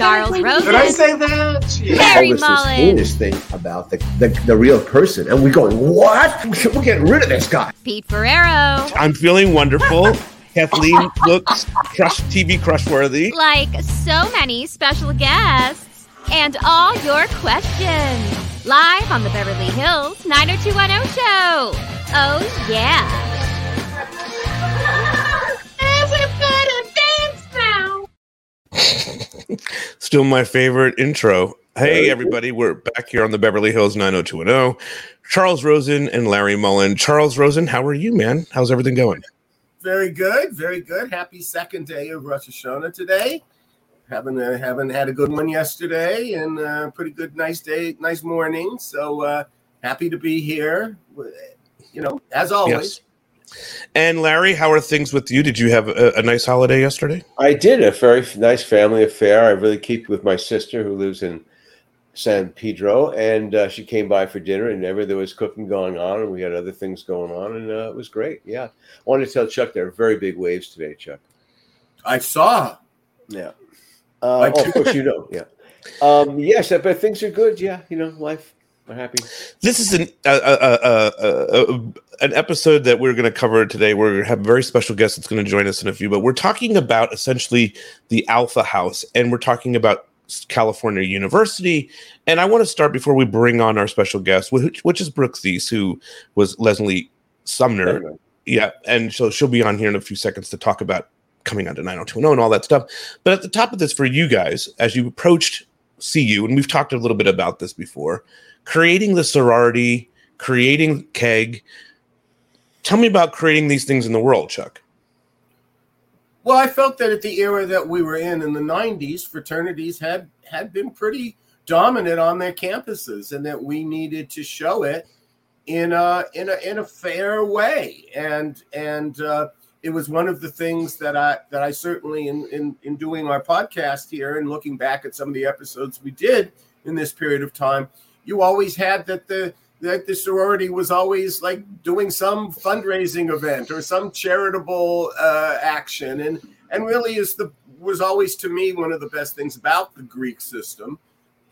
Charles Rosin. Did I say that? Yeah. Harry all this, this Mollin. heinous thing about the, the, the real person, and we going, what? We're getting rid of this guy. Pete Ferrero. I'm feeling wonderful. Kathleen looks crush TV crush worthy. Like so many special guests, and all your questions. Live on the Beverly Hills 90210 show. Oh, yeah. Still my favorite intro. Hey everybody, we're back here on the Beverly Hills 90210. Charles Rosin and Larry Mollin. Charles Rosin, how are you, man? How's everything going? Very good, very good. Happy second day of Rosh Hashanah today. Haven't uh, haven't had a good one yesterday, and uh, pretty good, nice day, nice morning. So uh, happy to be here. You know, as always. And Larry, how are things with you? Did you have a, a nice holiday yesterday? I did a very nice family affair. I really keep with my sister who lives in San Pedro, and uh, she came by for dinner, and ever there was cooking going on, and we had other things going on, and uh, it was great. Yeah, I wanted to tell Chuck there are very big waves today, Chuck. I saw. Yeah. Uh, oh, of course you know. Yeah. Um, yes, but things are good. Yeah, you know, life. We're happy. This is an uh, uh, uh, an episode that we're going to cover today. We're going to have a very special guest that's going to join us in a few, but we're talking about essentially the Alpha House, and we're talking about California University. And I want to start before we bring on our special guest, which, which is Brooke Theiss, who was Leslie Sumner. Yeah, and so she'll be on here in a few seconds to talk about coming on to 90210 and all that stuff. But at the top of this, for you guys, as you approached CU, and we've talked a little bit about this before, creating the sorority, creating keg. Tell me about creating these things in the world, Chuck. Well, I felt that at the era that we were in in the '90s, fraternities had had been pretty dominant on their campuses, and that we needed to show it in a in a in a fair way. And and uh, it was one of the things that I that I certainly in, in in doing our podcast here and looking back at some of the episodes we did in this period of time, you always had that the that the sorority was always like doing some fundraising event or some charitable uh, action, and and really is the was always to me one of the best things about the Greek system.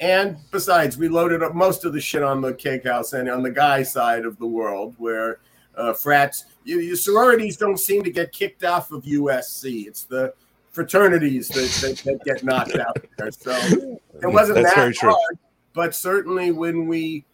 And besides, we loaded up most of the shit on the cake house and on the guy side of the world, where uh, frats, you, you sororities don't seem to get kicked off of USC. It's the fraternities that, that, that get knocked out there. So it wasn't That's that very true. But certainly when we,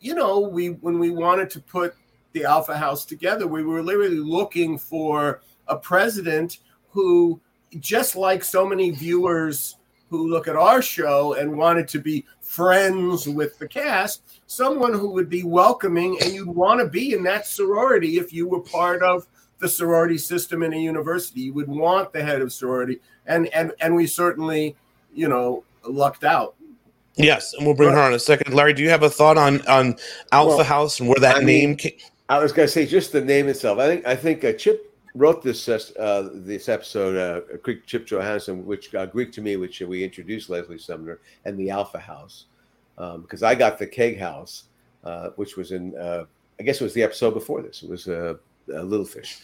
you know, we when we wanted to put the Alpha House together, we were literally looking for a president who, just like so many viewers who look at our show and wanted to be friends with the cast, someone who would be welcoming and you'd want to be in that sorority if you were part of the sorority system in a university. You would want the head of sorority, and and and we certainly, you know, lucked out. Yes, and we'll bring her on in a second. Larry, do you have a thought on on Alpha Well, House and where that I mean- name came? I was going to say just the name itself. I think I think uh, Chip wrote this uh, this episode. Uh, Greek Chip Johannessen, which uh, Greek to me, which we introduced Leslie Sumner and the Alpha House, because I got the Keg House, uh, which was in uh, I guess it was the episode before this. It was uh, uh, Little Fish.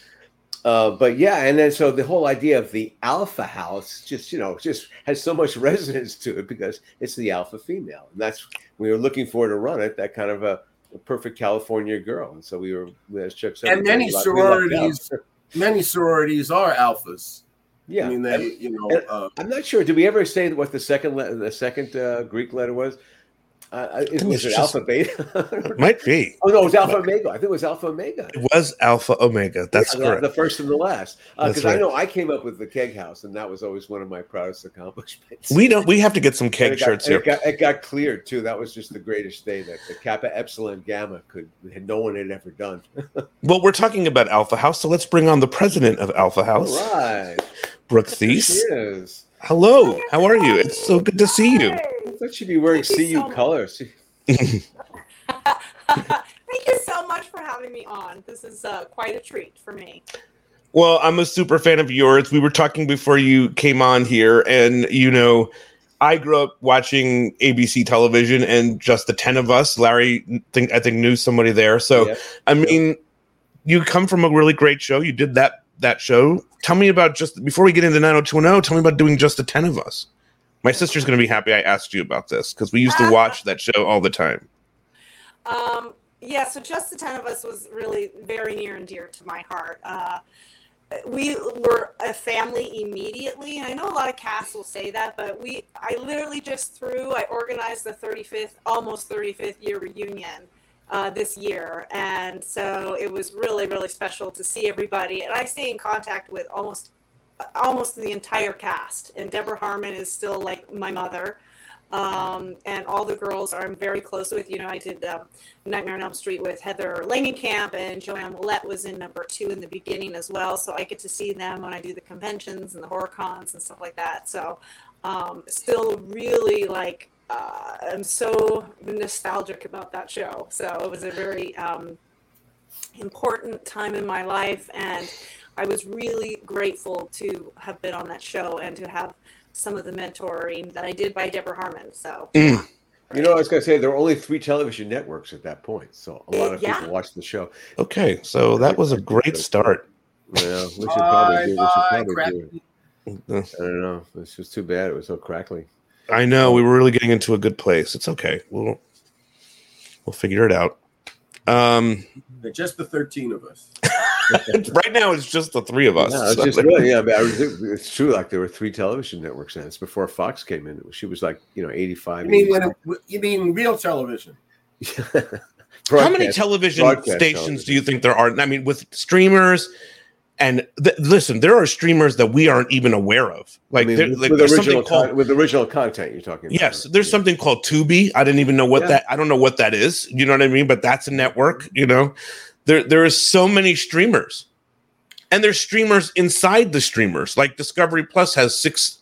Uh, but yeah, and then so the whole idea of the alpha house just you know just has so much resonance to it because it's the alpha female, and that's we were looking for to run it that kind of a, a perfect California girl, and so we were as Chuck said, And many lucked- we lucked out. sororities, many sororities are alphas. Yeah, I mean they, And- you know, uh, I'm not sure. Did we ever say what the second le- the second uh, Greek letter was? Uh, I- was it just- alpha beta? Might be. oh no, it was alpha omega. I think it was alpha omega. It was Alpha Omega. That's Yeah, correct. The first and the last. Because right. I know I came up with the keg house, and that was always one of my proudest accomplishments. we don't. We have to get some keg it shirts here. It got, it got cleared too. That was just the greatest day that the Kappa Epsilon Gamma could no one had ever done. Well, we're talking about Alpha House, so let's bring on the president of Alpha House, All right, Brooke Theiss. Hello, how are you? It's so good to see you. I thought she'd be wearing Thank you CU so colors. Thank you so much for having me on. This is uh, quite a treat for me. Well, I'm a super fan of yours. We were talking before you came on here, and you know, I grew up watching ABC television, and just the ten of us. Larry, think I think knew somebody there. So, Yep. I mean, you come from a really great show. You did that that show. Tell me about just before we get into 90210. Tell me about doing just the ten of us. My sister's going to be happy I asked you about this because we used to watch that show all the time. Um, yeah, so just the 10 of us was really very near and dear to my heart. Uh, we were a family immediately. And I know a lot of casts will say that, but we, I literally just threw, I organized the 35th, almost 35th year reunion uh, this year. And so it was really, really special to see everybody. And I stay in contact with almost, almost the entire cast. And Deborah Harmon is still like my mother um, and all the girls I'm very close with. You know, I did um, Nightmare on Elm Street with Heather Langenkamp, and JoAnn Willette was in number two in the beginning as well. So I get to see them when I do the conventions and the horror cons and stuff like that. So um, still really like uh, I'm so nostalgic about that show. So it was a very um, important time in my life, and I was really grateful to have been on that show and to have some of the mentoring that I did by Deborah Harmon. So Mm. You know, I was going to say there were only three television networks at that point, so a lot of Yeah. people watched the show. Okay, so that was a great start. Yeah, we should probably Bye, do. We should probably crap. do. I don't know. This was too bad. It was so crackly. I know we were really getting into a good place. It's okay. We'll we'll figure it out. Um, Just the 13 of us. right now it's just the three of us. No, it's so- just really, yeah. I mean, I was, it's true. Like there were three television networks, and it's before Fox came in. She was like, you know, eighty-five. You mean, when it, you mean real television? How many television stations television. do you think there are? I mean, with streamers, and th- listen, there are streamers that we aren't even aware of. I Like, mean, there, with, like with there's original something called con- with original content, you're talking. about. yes, there's Yeah. something called Tubi. I didn't even know what Yeah. that. I don't know what that is. You know what I mean? But that's a network. You know, there there is so many streamers, and there's streamers inside the streamers. Like Discovery Plus has six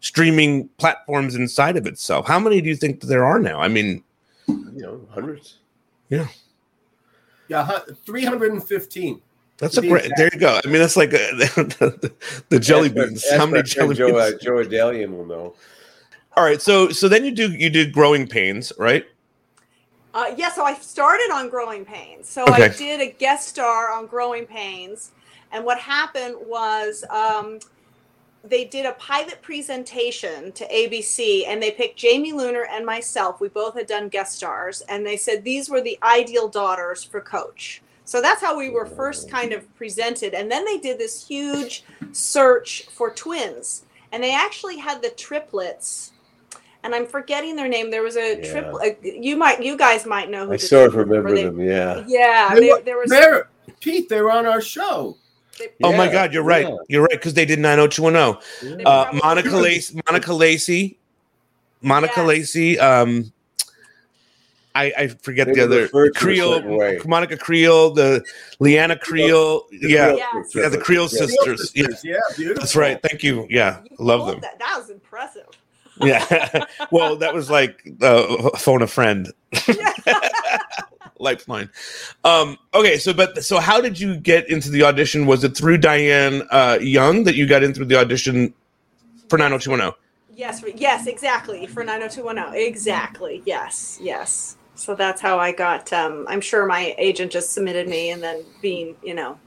streaming platforms inside of itself. How many do you think there are now? I mean, you know, hundreds. Yeah, Yeah, 315. That's a great. exact. There you go. I mean, that's like uh the, the jelly beans. ask How many jelly friend Joe, beans? uh, Joe Adalian will know. All right, so so then you do you did growing pains, right? Uh, yeah, so I started on Growing Pains. So I did a guest star on Growing Pains. And what happened was um, they did a pilot presentation to ABC and they picked Jamie Luner and myself. We both had done guest stars. And they said these were the ideal daughters for Coach. So that's how we were first kind of presented. And then they did this huge search for twins. And they actually had the triplets. And I'm forgetting their name. There was a Yeah. triplet. You might, you guys might know who I sort of remember They- them. Yeah. Yeah, They they, were- there was. They're, Pete, they were on our show. they- oh my God, you're right. yeah. You're right because they did 90210. they Uh, Monica Lacey, Monica Lacey, Monica Yes. Lacey. Um, I I forget They the other referred to a certain Creel. Monica Creel, the Leanna Creel. Yeah, Yes. yeah, the Creel Yeah. sisters. Yeah, Yeah, beautiful. that's right. Thank you. Yeah, you love them. That. that was impressive. Yeah. well, that was like uh, phone a friend. Lifeline. Um, okay, so but so how did you get into the audition? Was it through Diane uh, Young that you got in through the audition for 90210? Yes, yes, exactly. For 90210. Exactly. Yes, yes. So that's how I got um I'm sure my agent just submitted me and then being, you know,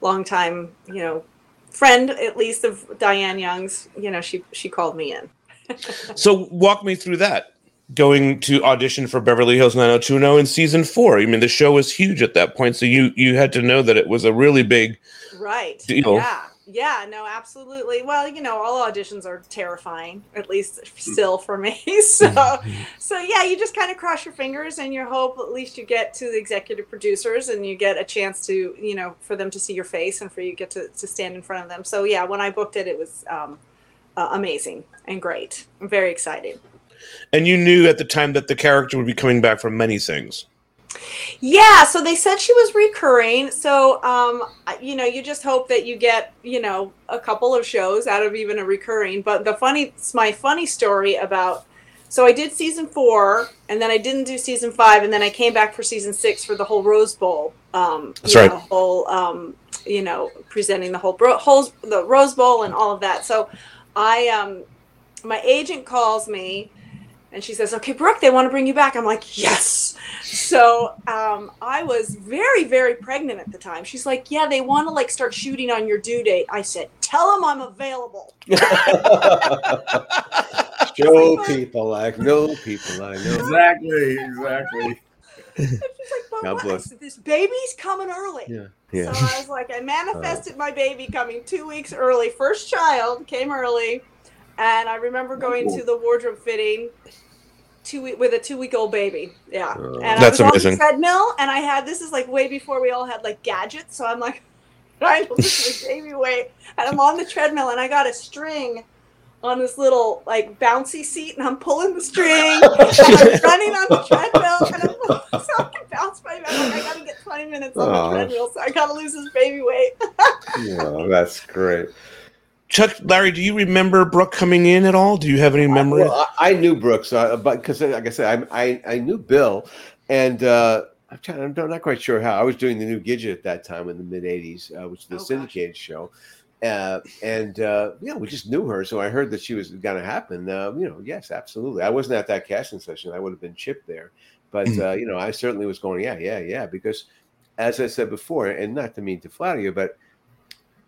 long time, you know, friend at least of Diane Young's, you know, she she called me in. So walk me through that. Going to audition for Beverly Hills 90210 in season four. I mean, the show was huge at that point, so you you had to know that it was a really big. Right. Deal. Yeah. Yeah, no, absolutely. Well, you know, all auditions are terrifying, at least still for me. So, so yeah, you just kind of cross your fingers and you hope at least you get to the executive producers and you get a chance to, you know, for them to see your face and for you get to, to stand in front of them. So yeah, when I booked it, it was um, uh, amazing and great. I'm very excited. And you knew at the time that the character would be coming back from many things. Yeah, so they said she was recurring. So, um, you know, you just hope that you get, you know, a couple of shows out of even a recurring. But the funny, it's my funny story about So I did season four, and then I didn't do season five, and then I came back for season six for the whole Rose Bowl. Um, That's you right. know, whole, um, you know, presenting the whole, bro- whole the Rose Bowl and all of that. So I, um, my agent calls me, and she says, "Okay, Brooke, they want to bring you back." I'm like, "Yes." So um, I was very, very pregnant at the time. She's like, "Yeah, they want to like start shooting on your due date." I said, "Tell them I'm available." Show people I know people I know. Exactly, exactly. She's like, "But God what?" Bless. said, "This baby's coming early." Yeah, So yeah. I was like, I manifested my baby coming two weeks early. First child came early, and I remember going to the wardrobe fitting two week with a two week old baby. Yeah, Oh. and That's I was amazing. on the treadmill, and I had this is like way before we all had like gadgets. So I'm like trying to lose baby weight, and I'm on the treadmill, and I got a string on this little like bouncy seat, and I'm pulling the string, and I'm running on the treadmill, and I'm so I can bounce my back. Like, I gotta get 20 minutes on Aw. the treadmill, so I gotta lose this baby weight. Oh, that's great. Chuck, Larry, do you remember Brooke coming in at all? Do you have any memory? Well, I, I knew Brooks, uh, but because like I said, I, I I knew Bill, and uh, I'm trying. I'm not quite sure how. I was doing the new Gidget at that time in the mid '80s, uh, which is the Oh, gosh. syndicated show, uh, and uh, yeah, we just knew her. So I heard that she was going to happen. Uh, you know, yes, absolutely. I wasn't at that casting session. I would have been chipped there, but Mhm. uh, you know, I certainly was going. Yeah, yeah, yeah. Because as I said before, and not to mean to flatter you, but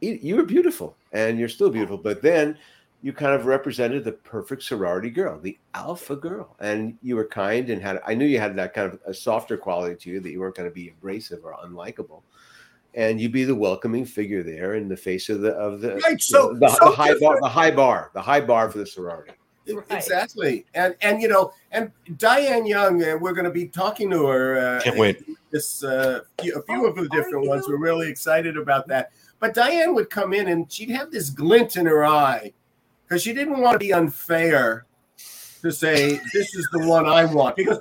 you, you were beautiful, and you're still beautiful. But then you kind of represented the perfect sorority girl, the alpha girl, and you were kind and had. I knew you had that kind of a softer quality to you that you weren't going to be abrasive or unlikable, and you'd be the welcoming figure there in the face of the of the Right, so- the, so the high bar, the high bar, the high bar for the sorority. Right. Exactly, and and you know, and Diane Young, uh, we're going to be talking to her. Uh, Can't wait. This uh, a few Oh, of the different ones. We're really excited about that. But Diane would come in and she'd have this glint in her eye because she didn't want to be unfair to say this is the one I want. Because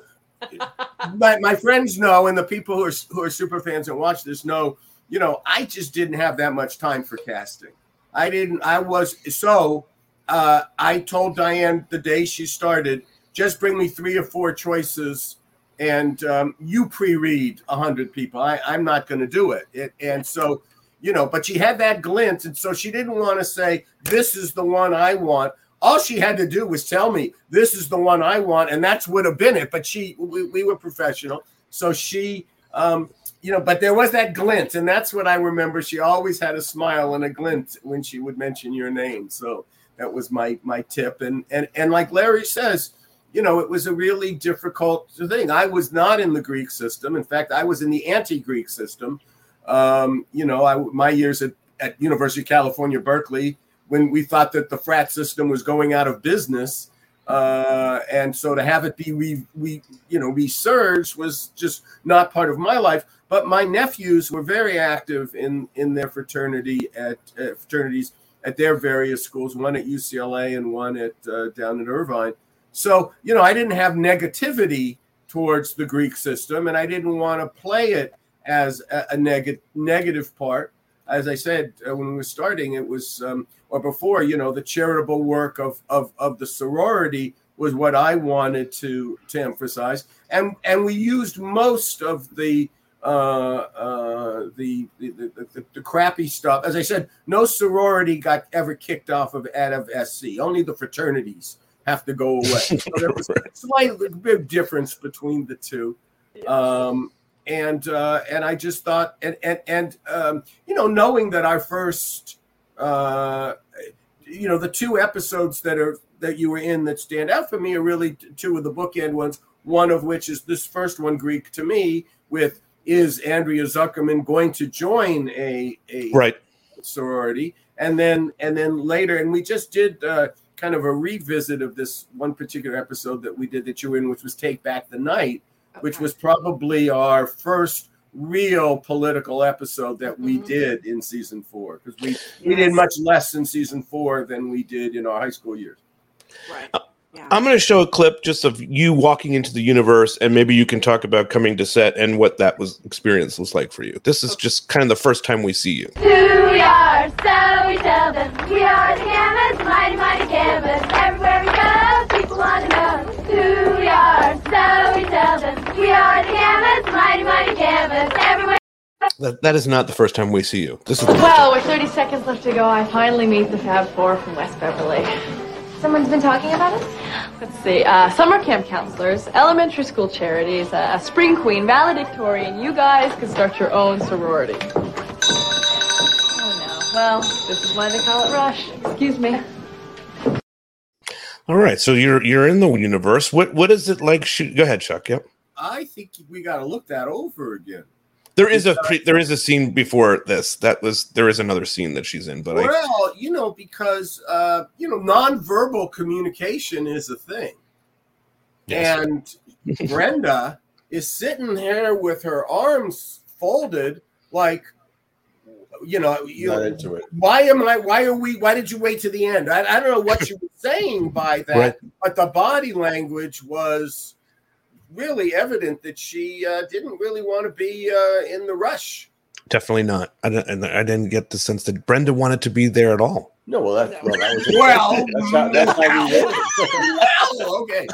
my, my friends know and the people who are who are super fans and watch this know you know i just didn't have that much time for casting. I didn't i was so uh, i told diane the day she started just bring me three or four choices and um, you pre-read 100 people. I, i'm not going to do it. it and so you know but she had that glint and so she didn't want to say this is the one i want all she had to do was tell me this is the one I want, and that's would have been it. But she, we, we were professional, so she, um, you know, but there was that glint, and that's what I remember. She always had a smile and a glint when she would mention your name. So that was my my tip, and and and like Larry says, you know, it was a really difficult thing. I was not in the Greek system. In fact, I was in the anti-Greek system. Um, you know, I my years at at University of California, Berkeley when we thought that the frat system was going out of business. Uh, and so to have it be re, you know resurged was just not part of my life. But my nephews were very active in in their fraternity at uh, fraternities at their various schools, one at UCLA and one at uh, down at Irvine. So you know, I didn't have negativity towards the Greek system, and I didn't want to play it as a, a neg- negative part. As I said uh, when we were starting, it was um, or before, you know, the charitable work of of of the sorority was what I wanted to to emphasize, and and we used most of the uh, uh, the, the, the the crappy stuff. As I said, no sorority got ever kicked off of out of SC. Only the fraternities have to go away. So there was a slightly big difference between the two. Um, and uh, and I just thought, and and and um, you know, knowing that our first, uh, you know, the two episodes that are that you were in that stand out for me are really two of the bookend ones. One of which is this first one, Greek to me, with is Andrea Zuckerman going to join a a Right. sorority, and then and then later, and we just did uh, kind of a revisit of this one particular episode that we did that you were in, which was Take Back the Night, which was probably our first real political episode that we Mhm. did in season four because we we did much less in season four than we did in our high school years. right. Yeah. I'm going to show a clip just of you walking into the universe, and maybe you can talk about coming to set and what that was experience was like for you. This is just kind of the first time we see you. Who we are, so we tell them. We are the so we tell them. We are the Gambits, mighty, mighty Gambits. Everywhere. That, that is not the first time we see you. This is Well, with 30 seconds left to go, I finally meet the Fab Four from West Beverly. Someone's been talking about us? Let's see, uh, summer camp counselors, elementary school charities, uh, a spring queen, valedictorian. You guys can start your own sorority. Oh no. Well, this is why they call it Rush. Excuse me. All right. So you're you're in the universe. What what is it like? Shoot, go ahead, Chuck. Yep. I think we got to look that over again. There is a pre, there is a scene before this. That was there is another scene that she's in, but I Well, you know, because uh, you know, nonverbal communication is a thing, Yes. and Brenda is sitting there with her arms folded, like, you know, you Not into it. why am I? Why are we? Why did you wait to the end? I, I don't know what you were saying by that, Right. but the body language was really evident that she uh, didn't really want to be uh, in the rush. definitely not. I don't, and I didn't get the sense that Brenda wanted to be there at all. No, well, that, well, that was Well, that's how, that's how we well, okay,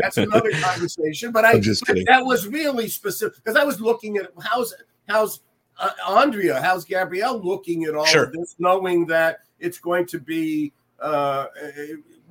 that's another conversation. But I, I'm just kidding. that was really specific because I was looking at how's how's uh, Andrea, how's Gabrielle looking at all Sure. of this, knowing that it's going to be uh,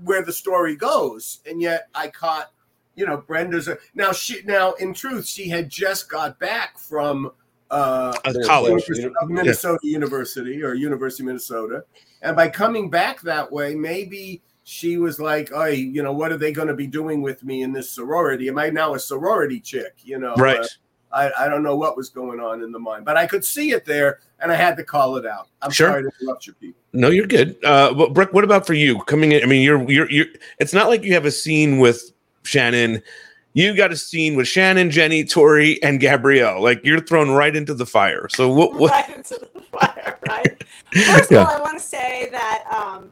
where the story goes, and yet I caught, you know, Brenda's now she now in truth she had just got back from uh, Uh, college. University of Minnesota University or University of Minnesota. And by coming back that way, maybe she was like, "Oh, you know, what are they going to be doing with me in this sorority? Am I now a sorority chick?" You know, Right. Uh, I, I don't know what was going on in the mind, but I could see it there, and I had to call it out. I'm Sure. sorry to interrupt you, people. No, you're good. Uh, but Brooke, what about for you coming in? I mean, you're you're you're. It's not like you have a scene with Shannon. You got a scene with Shannon, Jenny, Tori, and Gabrielle. Like you're thrown right into the fire. So what? what right into the fire, right? First Yeah. of all, I want to say that um,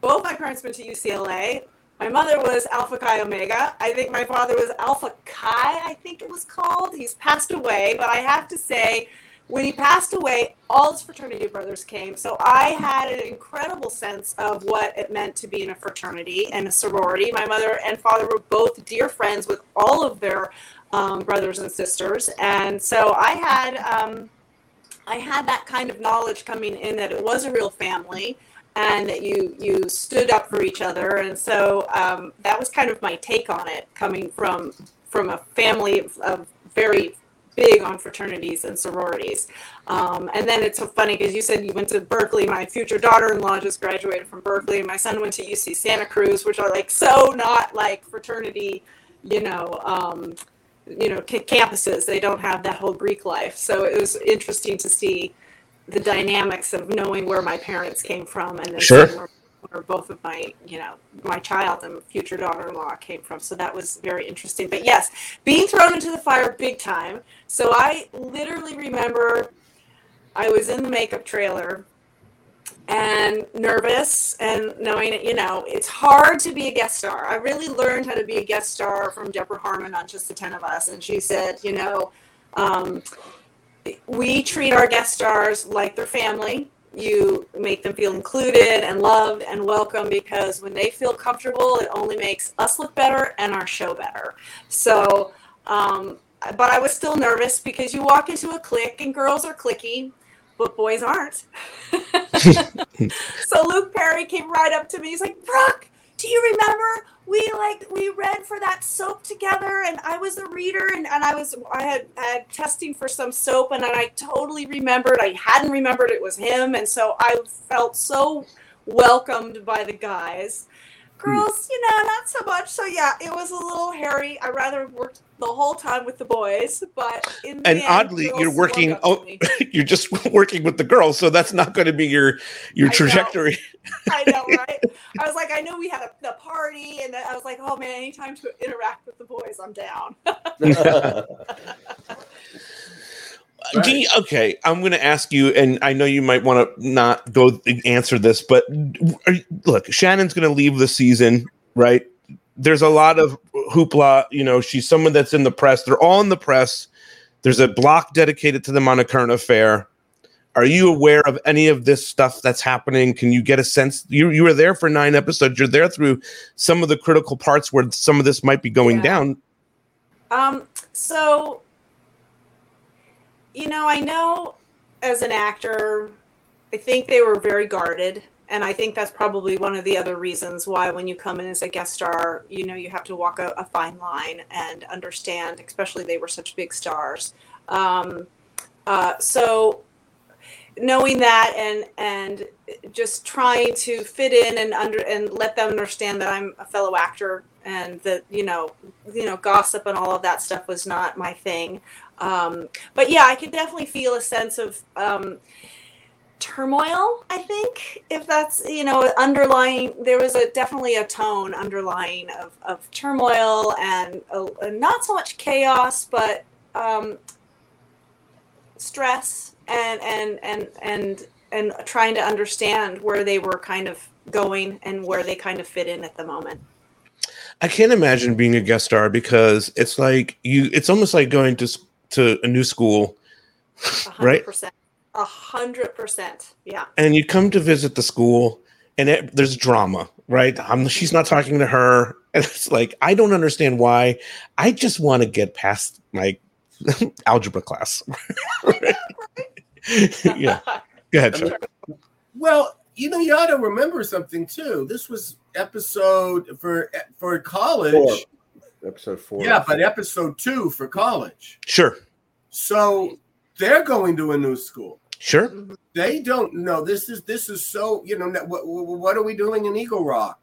both my parents went to UCLA. My mother was Alpha Chi Omega. I think my father was Alpha Chi, I think it was called. He's passed away, but I have to say, when he passed away, all his fraternity brothers came. So I had an incredible sense of what it meant to be in a fraternity and a sorority. My mother and father were both dear friends with all of their um, brothers and sisters. And so I had. Um, I had that kind of knowledge coming in that it was a real family and that you you stood up for each other. And so um, that was kind of my take on it coming from from a family of, of very big on fraternities and sororities. Um, and then it's so funny because you said you went to berkeley. My future daughter-in-law just graduated from berkeley. And my son went to uc santa cruz which are like so not like fraternity you know um, you know ca- campuses. They don't have that whole greek life. So it was interesting to see the dynamics of knowing where my parents came from and then Sure. where, where both of my you know my child and future daughter-in-law came from so that was very interesting but yes being thrown into the fire big time so i literally remember i was in the makeup trailer and nervous and knowing it, you know, it's hard to be a guest star. I really learned how to be a guest star from Deborah Harmon on Just the Ten of Us. And she said, you know, um, we treat our guest stars like their family. You make them feel included and loved and welcome because when they feel comfortable, it only makes us look better and our show better. So, um, but I was still nervous because you walk into a clique and girls are clicky, but boys aren't. so Luke Perry came right up to me. He's like, Brooke, do you remember we like we read for that soap together and I was the reader and, and I was I had had testing for some soap and I totally remembered. I hadn't remembered it was him and so I felt so welcomed by the guys. Hmm. Girls, you know, not so much. So yeah, it was a little hairy. I rather worked the whole time with the boys, but in the and end, oddly, you're working. Oh, you're just working with the girls, so that's not going to be your your I know. trajectory. I know, right? I was like, I know we had a, the party, and I was like, oh man, anytime to interact with the boys, I'm down. Do you- okay, I'm going to ask you, and I know you might want to not go answer this, but are you- look, Shannon's going to leave the season, right? There's a lot of hoopla. You know, she's someone that's in the press. They're all in the press. There's a block dedicated to them on a current affair. Are you aware of any of this stuff that's happening? Can you get a sense? You you were there for nine episodes. You're there through some of the critical parts where some of this might be going Yeah. down. Um, so, you know, I know as an actor, I think they were very guarded. And I think that's probably one of the other reasons why, when you come in as a guest star, you know, you have to walk a, a fine line and understand, especially they were such big stars. Um, uh, so, knowing that and and just trying to fit in and under and let them understand that I'm a fellow actor and that you know you know gossip and all of that stuff was not my thing um, but yeah i could definitely feel a sense of um, turmoil i think if that's you know underlying there was a definitely a tone underlying of, of turmoil and uh, not so much chaos but um, stress and and and and and trying to understand where they were kind of going and where they kind of fit in at the moment I can't imagine being a guest star because it's like you. It's almost like going to to a new school, right? A hundred percent. Yeah. And you come to visit the school, and it, there's drama, right? I'm, she's not talking to her, and it's like I don't understand why. I just want to get past my algebra class. yeah. Go ahead, Chuck. Well, you know, you ought to remember something too. This was episode for for college. Four. Episode four. Yeah, but episode two for college. Sure. So they're going to a new school. Sure. They don't know. This is this is so you know what what are we doing in Eagle Rock?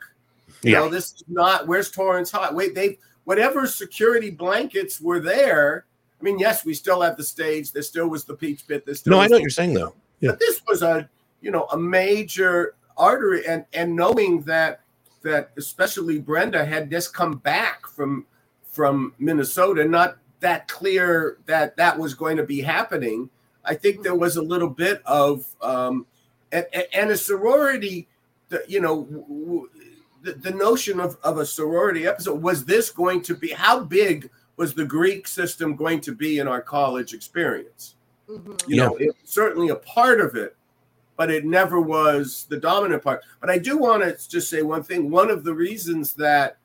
You Yeah. know, this is not where's Torrance High. Wait, they whatever security blankets were there. I mean, yes, we still have the stage. There still was the peach pit. There still No, I know what you're saying though. Yeah. but this was a you know a major artery and and knowing that that especially brenda had just come back from from minnesota not that clear that that was going to be happening i think there was a little bit of um and, and a sorority the, you know w- w- the, the notion of, of a sorority episode was this going to be how big was the greek system going to be in our college experience? You know it certainly a part of it but it never was the dominant part. But i do want to just say one thing. One of the reasons that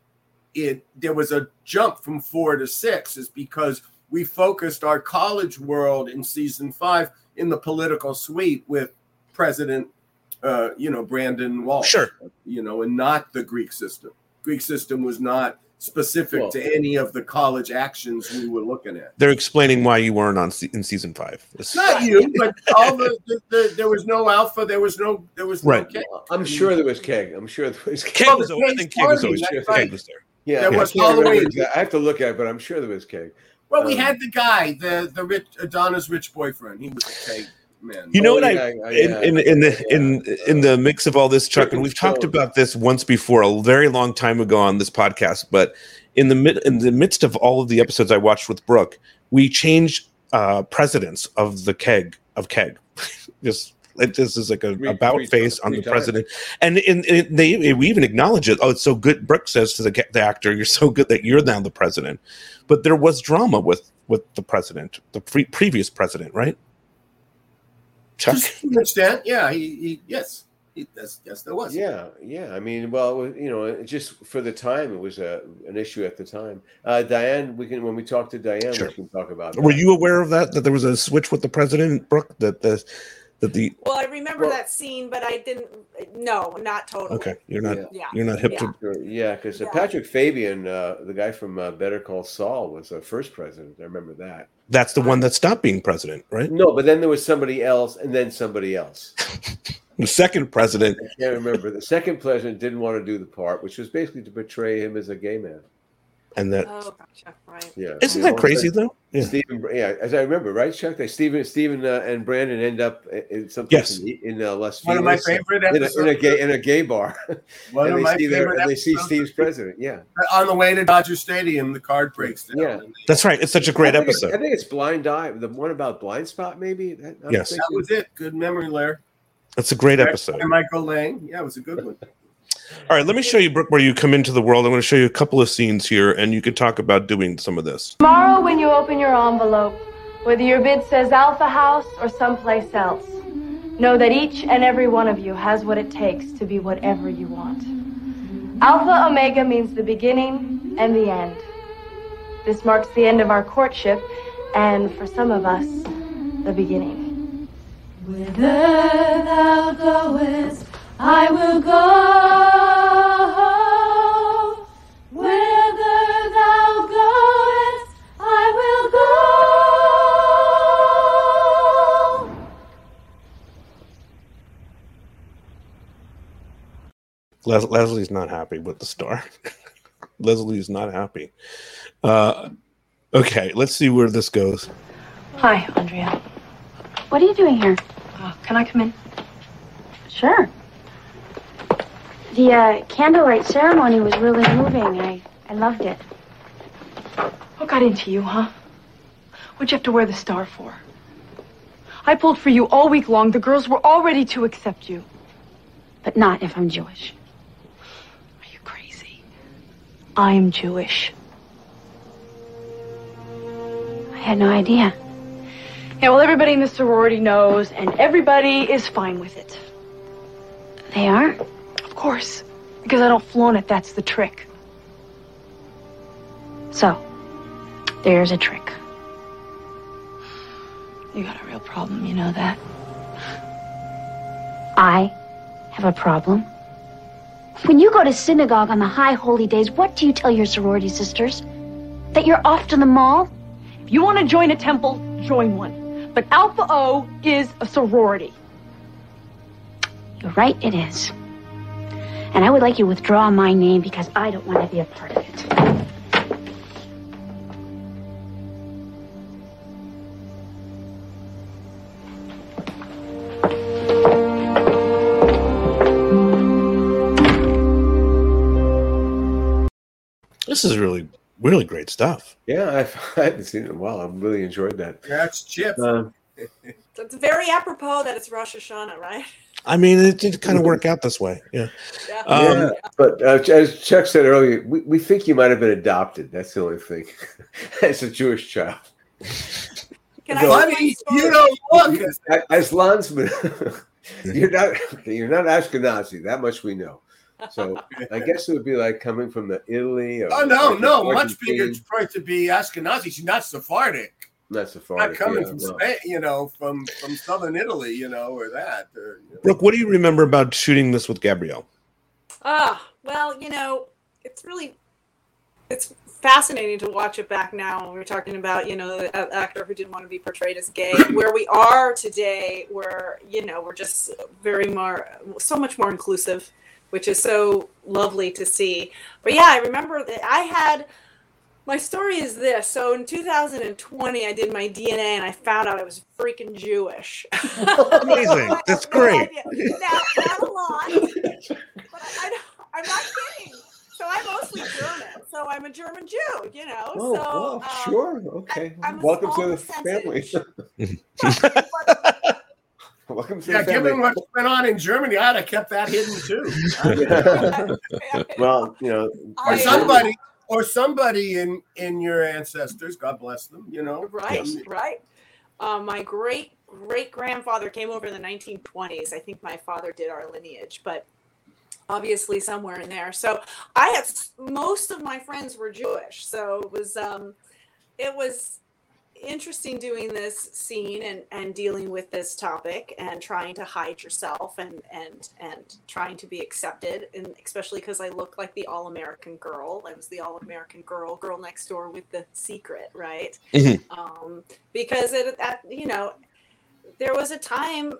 it there was a jump from four to six is because we focused our college world in season five in the political suite with president uh you know brandon walsh Sure. you know and not the greek system greek system was not specific Well- to any of the college actions we were looking at They're explaining why you weren't on se- in season five. It's- not you, but all the, the, the there was no alpha, there was no there was no Right. K. I'm sure there was keg. I'm sure there was Keg Well, was the always, I think Keg was always that's Keg was there. Yeah, There I was all the way- I have to look at it, but I'm sure there was keg. Well, we Um, had the guy, the the rich Donna's rich boyfriend. He was a K man. You know Oh, what I yeah, in, yeah, in in the in in the mix of all this, Chuck, and we've talked about this once before, a very long time ago on this podcast. But in the mid in the midst of all of the episodes I watched with Brooke, we changed uh presidents of the keg of keg. Just like this is like a Three- about three face times- on the three president, and in, in they we even acknowledge it. Oh, it's so good. Brooke says to the, the actor, "You're so good that you're now the president." But there was drama with with the president, the pre- previous president, right? Chuck. Just to yeah. He, he yes, he, yes, yes, there was. Yeah, yeah. I mean, well, you know, just for the time, it was a an issue at the time. Uh, Diane, we can when we talk to Diane, Sure. we can talk about. Were that. you aware of that? That there was a switch with the president, Brooke? That the that the Well, I remember Well- that scene, but I didn't. No, not totally. okay, you're not Yeah. Yeah. you're not hip Yeah. to. Sure, Yeah, because Yeah. Patrick Fabian, uh, the guy from uh, Better Call Saul, was the first president. I remember that. That's the one that stopped being president, right? No, but then there was somebody else, and then somebody else. The second president. I can't remember. The second president didn't want to do the part, which was basically to portray him as a gay man. And that Oh, gotcha. Right. Yeah, isn't that crazy though? Yeah. Stephen, yeah, as I remember, right, Chuck? They Stephen, Stephen, uh, and Brandon end up in some Yes. in, in uh, Las Vegas. One of my favorite in a, episodes. in a gay in a gay bar, One and of they my see their, favorite and they see. Steve's president. Yeah, On the way to Dodger Stadium, the card breaks down. Yeah. they- That's right. It's such a great I episode. I think it's Blind Eye, the one about Blind Spot, maybe. That, I'm Yes. that was it. Good memory, Lair. that's a great episode. And Michael Lange. Yeah, it was a good one. All right, let me show you, Brooke, where you come into the world. I'm going to show you a couple of scenes here, and you can talk about doing some of this. Tomorrow, when you open your envelope, whether your bid says Alpha House or someplace else, know that each and every one of you has what it takes to be whatever you want. Alpha Omega means the beginning and the end. This marks the end of our courtship, and for some of us, the beginning. Whither thou goest, I will go. Whither thou goest, I will go. Les- Leslie's not happy with the star. Leslie's not happy. Uh, okay, let's see where this goes. Hi, Andrea. What are you doing here? Uh, can I come in? Sure. The uh, candlelight ceremony was really moving. I, I loved it. What got into you, huh? What'd you have to wear the star for? I pulled for you all week long. The girls were all ready to accept you. But not if I'm Jewish. Are you crazy? I'm Jewish. I had no idea. Yeah, well, everybody in the sorority knows, and everybody is fine with it. They are? Of course. Because I don't flaunt it, that's the trick. So, there's a trick. You got a real problem, you know that. I have a problem. When you go to synagogue on the high holy days, what do you tell your sorority sisters? That you're off to the mall? If you want to join a temple, join one. But Alpha O is a sorority. You're right, it is. And I would like you to withdraw my name because I don't want to be a part of it. This is really, really great stuff. Yeah, I've, I haven't seen it in a while. I've really enjoyed that. That's Chip. Uh, It's very apropos that it's Rosh Hashanah, right? I mean, it did kind of work out this way. Yeah. Yeah. Um, yeah, but uh, as Chuck said earlier, we, we think you might have been adopted. That's the only thing. As a Jewish child. Can I Go- Funny, you don't look. As- As landsman, you're not you're not Ashkenazi. That much we know. So I guess it would be like coming from the Italy. Or Oh no, like no, much bigger for to be Ashkenazi. She's not Sephardic. Not Sephardic. Not coming yeah, from no. Spain, you know, from from southern Italy, you know, or that. Or, you know. Brooke, what do you remember about shooting this with Gabrielle? Ah, well, you know, it's really it's fascinating to watch it back now when we're talking about, you know, an actor who didn't want to be portrayed as gay. Where we are today, where, you know, we're just very more so much more inclusive, which is so lovely to see. But yeah, I remember that I had my story is this. So in 2020, I did my DNA and I found out I was freaking Jewish. Amazing. That's great. Now, not a lot, but I, I, I'm not kidding. So I'm mostly German. So I'm a German Jew, you know. Oh, so well, um, sure. Okay. I'm Welcome to small the family. percentage. Welcome to Yeah, the family. given what went on in Germany, I'd have kept that hidden too. well, you know, or I- somebody, or somebody in in your ancestors, God bless them, you know. Right, right. Um, my great great grandfather came over in the 1920s. I think my father did our lineage, but obviously somewhere in there. So I had most of my friends were Jewish, so it was um, it was interesting doing this scene and and dealing with this topic and trying to hide yourself and and and trying to be accepted and especially because I look like the all American girl. I was the all American girl, girl next door with the secret, right? Mhm. um, because it at, you know there was a time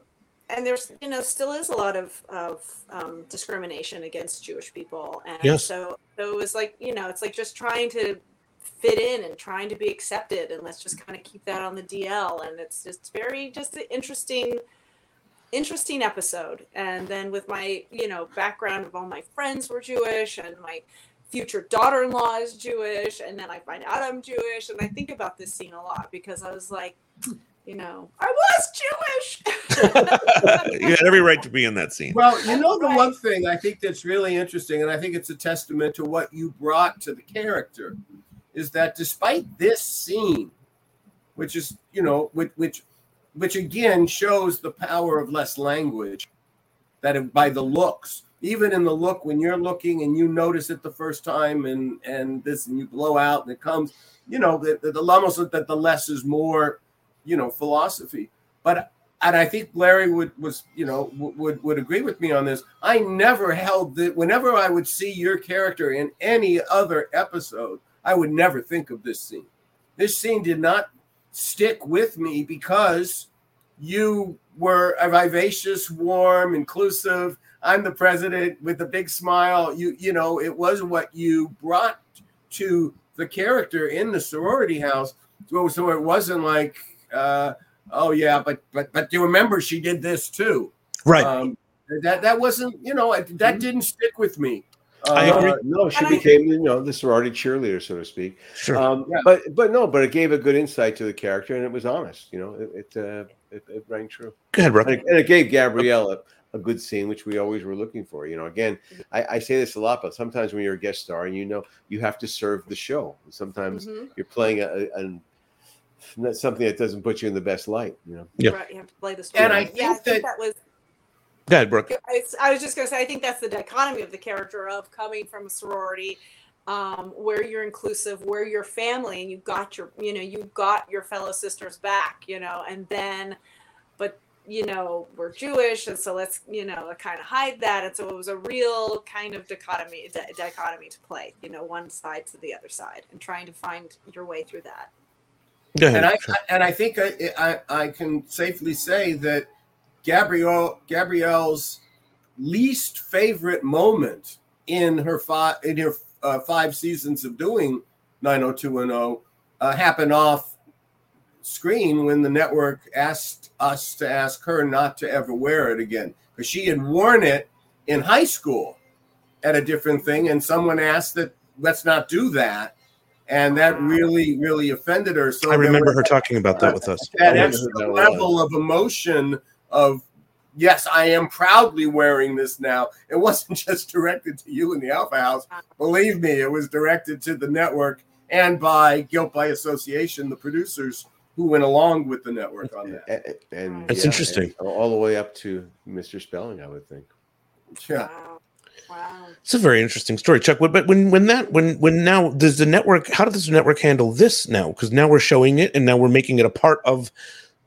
and there's you know still is a lot of of um, discrimination against Jewish people and Yes. so so it was like you know it's like just trying to fit in and trying to be accepted and let's just kind of keep that on the DL and it's just very just an interesting interesting episode and then with my you know background of all my friends were Jewish and my future daughter-in-law is Jewish and then I find out I'm Jewish and I think about this scene a lot because I was like you know I was Jewish you had every right to be in that scene. Well, you know the Right. one thing I think that's really interesting, and I think it's a testament to what you brought to the character, is that despite this scene, which is you know which which which again shows the power of less language, that by the looks, even in the look when you're looking and you notice it the first time and and this and you blow out and it comes you know the, the, the almost that the less is more you know philosophy but and I think Larry would was you know would would agree with me on this. I never held that whenever I would see your character in any other episode, I would never think of this scene. This scene did not stick with me because you were a vivacious, warm, inclusive. I'm the president with a big smile. You you know it was what you brought to the character in the sorority house. So, so it wasn't like. Uh, oh yeah, but but but you remember she did this too, Right. Um, that that wasn't you know that didn't stick with me. I Uh, agree. no, she And I- became you know the sorority cheerleader, so to speak. Sure. Um, Yeah. But but no, but it gave a good insight to the character, and it was honest. You know, it it, uh, it, it rang true, Go ahead, Brooke. and it, and it gave Gabrielle a, a good scene, which we always were looking for. You know, again, I, I say this a lot, but sometimes when you're a guest star, and you know you have to serve the show. Sometimes Mhm. you're playing a, a, an- not something that doesn't put you in the best light. You know. Yeah. Right, you have to play the story. And I yeah, I think think that- that was Go ahead, Brooke. It's, I was just going to say, I think that's the dichotomy of the character of coming from a sorority, um, where you're inclusive, where you're family, and you got your, you know, you got your fellow sisters back, you know, and then, but you know, we're Jewish, and so let's, you know, kind of hide that, and so it was a real kind of dichotomy, di- dichotomy to play, you know, one side to the other side, and trying to find your way through that. Go ahead. and I Sure. and I think I, I I can safely say that Gabrielle Gabrielle's least favorite moment in her five in her uh, five seasons of doing 90210 uh, happened off screen when the network asked us to ask her not to ever wear it again because she had worn it in high school at a different thing and someone asked that let's not do that and that really really offended her so I remember was her talking about that with us. that I extra who that was. level of emotion of yes i am proudly wearing this now it wasn't just directed to you in the alpha house believe me it was directed to the network and by guilt by association the producers who went along with the network on that And, and That's interesting. and all the way up to Mr. Spelling, I would think. yeah Wow. Wow. It's a very interesting story, Chuck. But but when when that when when now does the network? How does the network handle this now? Because now we're showing it, and now we're making it a part of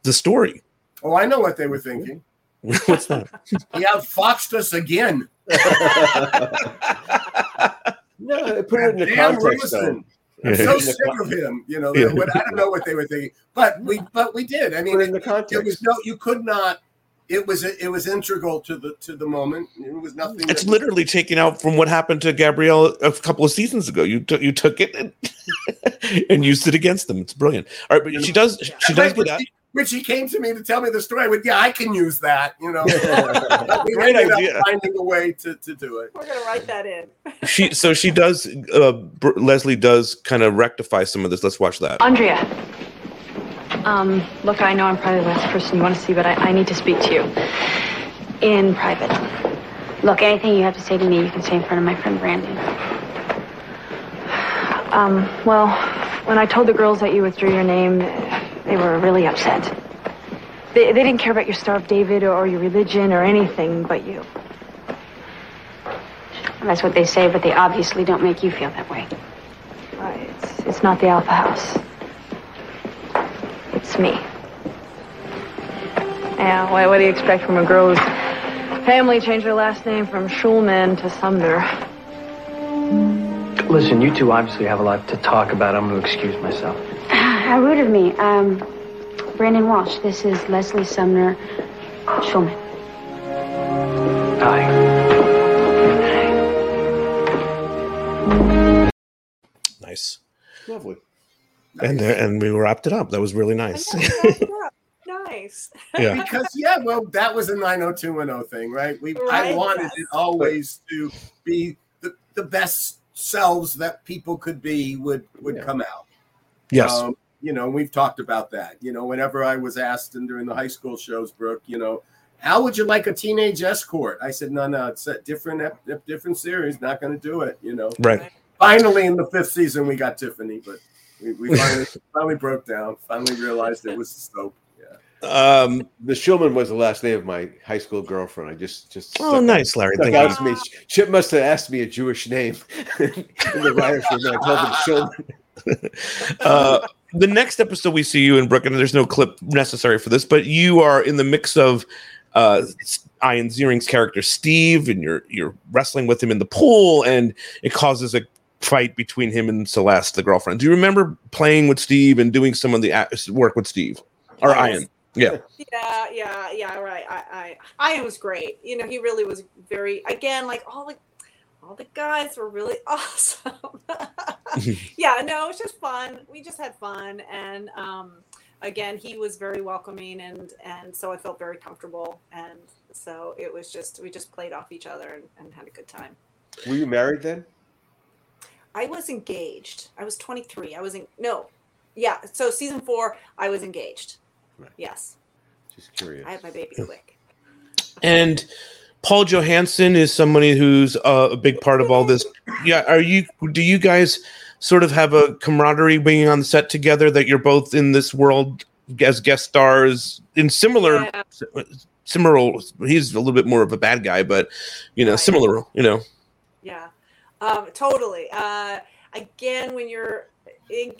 the story. Oh i know what they were thinking What's that? he outfoxed us again No, put it in the Damn context though. I'm so sick of him. You know, Yeah. I don't know what they were thinking, but we, but we did. I mean, it in it, the context. it was no, you could not. It was it was integral to the to the moment. It was nothing. It's literally taken out from what happened to Gabrielle a couple of seasons ago. You took you took it and, and used it against them. It's brilliant. All right, but she does she does do that. She- When she came to me to tell me the story, I went, "Yeah, I can use that." You know, we Great ended idea. up finding a way to, to do it. We're going to write that in. She so she does. Uh, Br- Leslie does kind of rectify some of this. Let's watch that. Andrea. Um, look, I know I'm probably the last person you want to see, but I, I need to speak to you in private. Look, anything you have to say to me, you can say in front of my friend Brandon. Um, well, when I told the girls that you withdrew your name, they were really upset. They, they didn't care about your Star of David or your religion or anything but you. That's what they say, but they obviously don't make you feel that way. Uh, it's, it's not the Alpha House. It's me. Yeah, what, what do you expect from a girl whose family changed her last name from Schulman to Sumner? Listen, you two obviously have a lot to talk about. I'm going to excuse myself. How rude of me. Um, Brandon Walsh, this is Leslie Sumner Schulman. Hi. Nice. Lovely. And there, and we wrapped it up. That was really nice. nice. yeah. Because yeah, well, that was a 90210 thing, right? We I wanted yes. it always to be the, the best selves that people could be would would Yeah. come out. Yes. Um, you know, we've talked about that. You know, whenever I was asked and during the high school shows, Brooke, you know, how would you like a teenage escort? I said, no, no, it's a different, different series. Not going to do it. You know. right. Finally, in the fifth season, we got Tiffany, but we, we finally, finally broke down. Finally realized it was the soap. Yeah. Um, the Schulman was the last name of my high school girlfriend. I just just Oh, nice, Larry. stuck Thank out you. to me. Chip must have asked me a Jewish name in the writers' room. I told him Schulman. uh, the next episode we see you in Brooklyn, there's no clip necessary for this, but you are in the mix of uh, Ian Ziering's character Steve, and you're you're wrestling with him in the pool, and it causes a fight between him and Celeste, the girlfriend. Do you remember playing with Steve and doing some of the work with Steve or Yes. Ian? Yeah. Yeah, yeah, yeah. Right. I, I, Ian was great. You know, he really was very. Again, like all the, all the guys were really awesome. yeah. No, it was just fun. We just had fun, and um, again, he was very welcoming, and and so I felt very comfortable, and so it was just we just played off each other and, and had a good time. Were you married then? I was engaged. I was 23. I was in no, yeah. So season four, I was engaged. Yes, Just curious. I had my baby quick. And Paul Johansson is somebody who's uh, a big part of all this. Yeah, are you? Do you guys sort of have a camaraderie being on the set together that you're both in this world as guest stars in similar, similar? He's a little bit more of a bad guy, but you know, similar. You know, Yeah, um, totally. Uh, again, when you're in,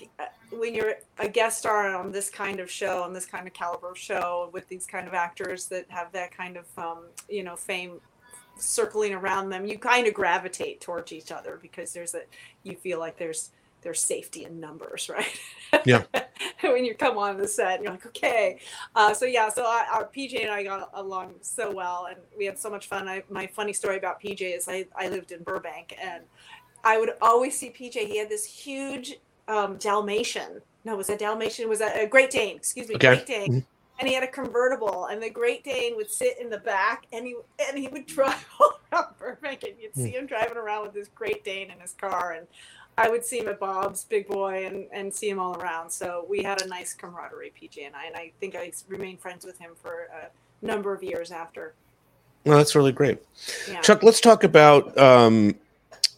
when you're a guest star on this kind of show, on this kind of caliber of show, with these kind of actors that have that kind of um, you know fame circling around them, you kind of gravitate towards each other because there's a you feel like there's there's safety in numbers, right? yeah. when you come on the set and you're like, okay. Uh, so yeah, so I, our PJ and I got along so well and we had so much fun. I, my funny story about PJ is I, I lived in Burbank and I would always see PJ. He had this huge um, Dalmatian. No, was that Dalmatian? Was that a Great Dane? Excuse me, Okay. Great Dane. Mhm. And he had a convertible, and the Great Dane would sit in the back, and he and he would drive all around Burbank, and you'd see him driving around with this Great Dane in his car, and I would see him at Bob's Big Boy and, and see him all around. So we had a nice camaraderie, PJ and I, and I think I remained friends with him for a number of years after. well, that's really great. Yeah. Chuck, let's talk about um,